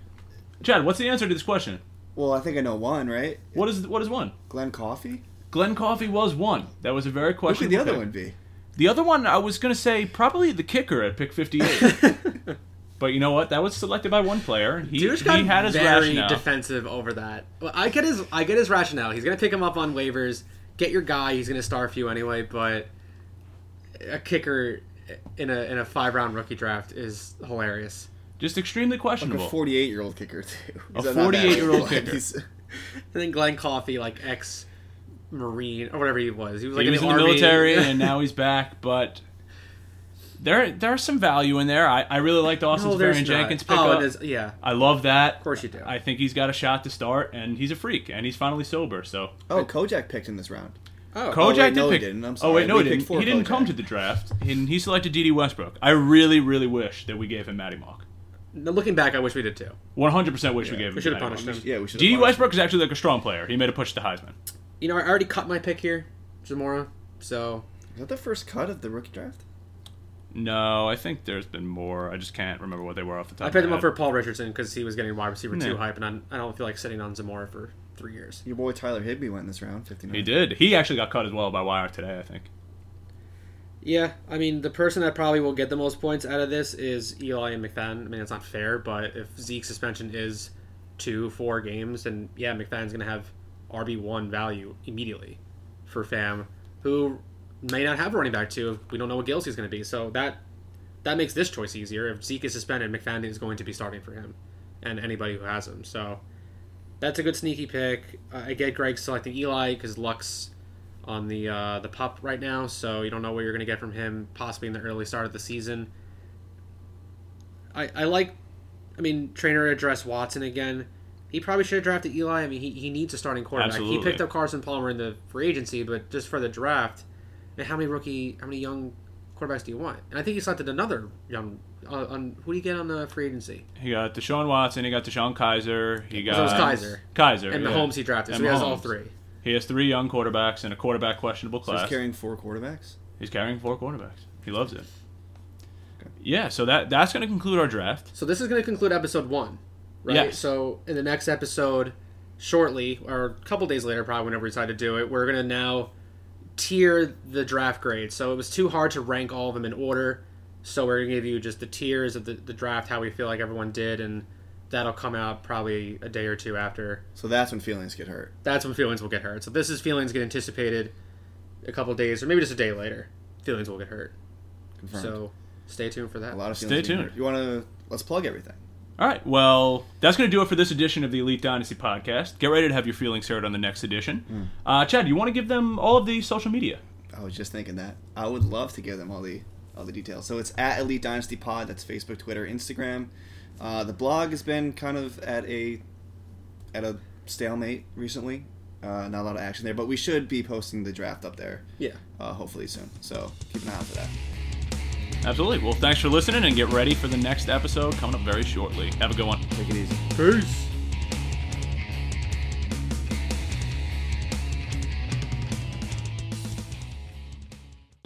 Chad, what's the answer to this question? Well, I think I know one, right? What is what is one? Glenn Coffee. Glenn Coffee was one. That was a very question. Who could questionable. the other pick. one be? The other one, I was going to say probably the kicker at pick 58. *laughs* but you know what? That was selected by one player. He, Douche he got had his very rationale. defensive over that. Well, I get his I get his rationale. He's gonna pick him up on waivers, get your guy. He's gonna star a few anyway, but a kicker in a in a five round rookie draft is hilarious. Just extremely Like a questionable. 48 year old kicker too. A He's not 48-year-old *laughs* kicker. he's- And then Glenn Coffee, like ex Marine or whatever he was. He was like he was in the military and now *laughs* he's back, but there there's some value in there. I, I really liked Austin No, there's Seferian not. Jenkins Oh, pickup. it is, yeah. I love that. Of course you do. I think he's got a shot to start, and he's a freak, and he's finally sober. So oh, Kojak picked in this round. Oh, Kojak oh, wait, did no, he pick. didn't. I'm Oh wait, no, We he didn't. He didn't come to the draft. He, he selected Dede Westbrook. I really, really wish that we gave him Matty Mock. Now, looking back, I wish we did too. 100 percent wish we Yeah, gave him. we should've Matty punished him. Yeah, we should. Dede Westbrook is actually like a strong player. He made a push to Heisman. You know, I already cut my pick here, Zamora. So Is that the first cut of the rookie draft? No, I think there's been more. I just can't remember what they were off the top. I of picked my him up head. for Paul Richardson because he was getting wide receiver Yeah. two hype, and I'm, I don't feel like sitting on Zamora for three years. Your boy Tyler Higbee went in this round, 59. He did. He actually got cut as well by Wire today. I think. Yeah, I mean, the person that probably will get the most points out of this is Eli and McFadden. I mean, it's not fair, but if Zeke's suspension is two, four games, then yeah, McFadden's going to have RB1 value immediately for Fam, who may not have a running back two. We don't know what Gilsey's going to be. So that that makes this choice easier. If Zeke is suspended, McFadden is going to be starting for him and anybody who has him. So that's a good sneaky pick. I get Greg selecting Eli because Luck's on the uh, the pup right now, so you don't know what you're going to get from him possibly in the early start of the season. I I like, I mean, trainer address Watson again. He probably should have drafted Eli. I mean, he, he needs a starting quarterback. Absolutely. He picked up Carson Palmer in the free agency, but just for the draft, and how many rookie, how many young quarterbacks do you want? And I think he selected another young. Uh, on who do you get on the free agency? He got Deshaun Watson. He got DeShone Kizer. He got So it was Kizer. Kizer And yeah. Mahomes he drafted, so And he has all three. He has three young quarterbacks and a quarterback questionable So class. he's carrying four quarterbacks. He's carrying four quarterbacks. He loves it. Yeah, so that that's going to conclude our draft. So this is going to conclude episode one, right? Yes. So in the next episode, shortly or a couple days later, probably whenever we decide to do it, we're going to now tier the draft grades. So it was too hard to rank all of them in order. So we're going to give you just the tiers of the, the draft, how we feel like everyone did, and that'll come out probably a day or two after. So that's when feelings get hurt. That's when feelings will get hurt. So this is feelings get anticipated a couple days or maybe just a day later. Feelings will get hurt. Confirmed. So stay tuned for that. a lot of Stay feelings. get tuned. hurt. You want to let's plug everything. All right, well, that's going to do it for this edition of the Elite Dynasty podcast. Get ready to have your feelings heard on the next edition. Uh, Chad, you want to give them all of the social media? I was just thinking that. I would love to give them all the all the details. So it's at Elite Dynasty Pod. That's Facebook, Twitter, Instagram. Uh, the blog has been kind of at a at a stalemate recently. Uh, not a lot of action there, but we should be posting the draft up there. Yeah. Uh, hopefully soon. So keep an eye out for that. Absolutely. Well, thanks for listening and get ready for the next episode coming up very shortly. Have a good one. Take it easy. Peace.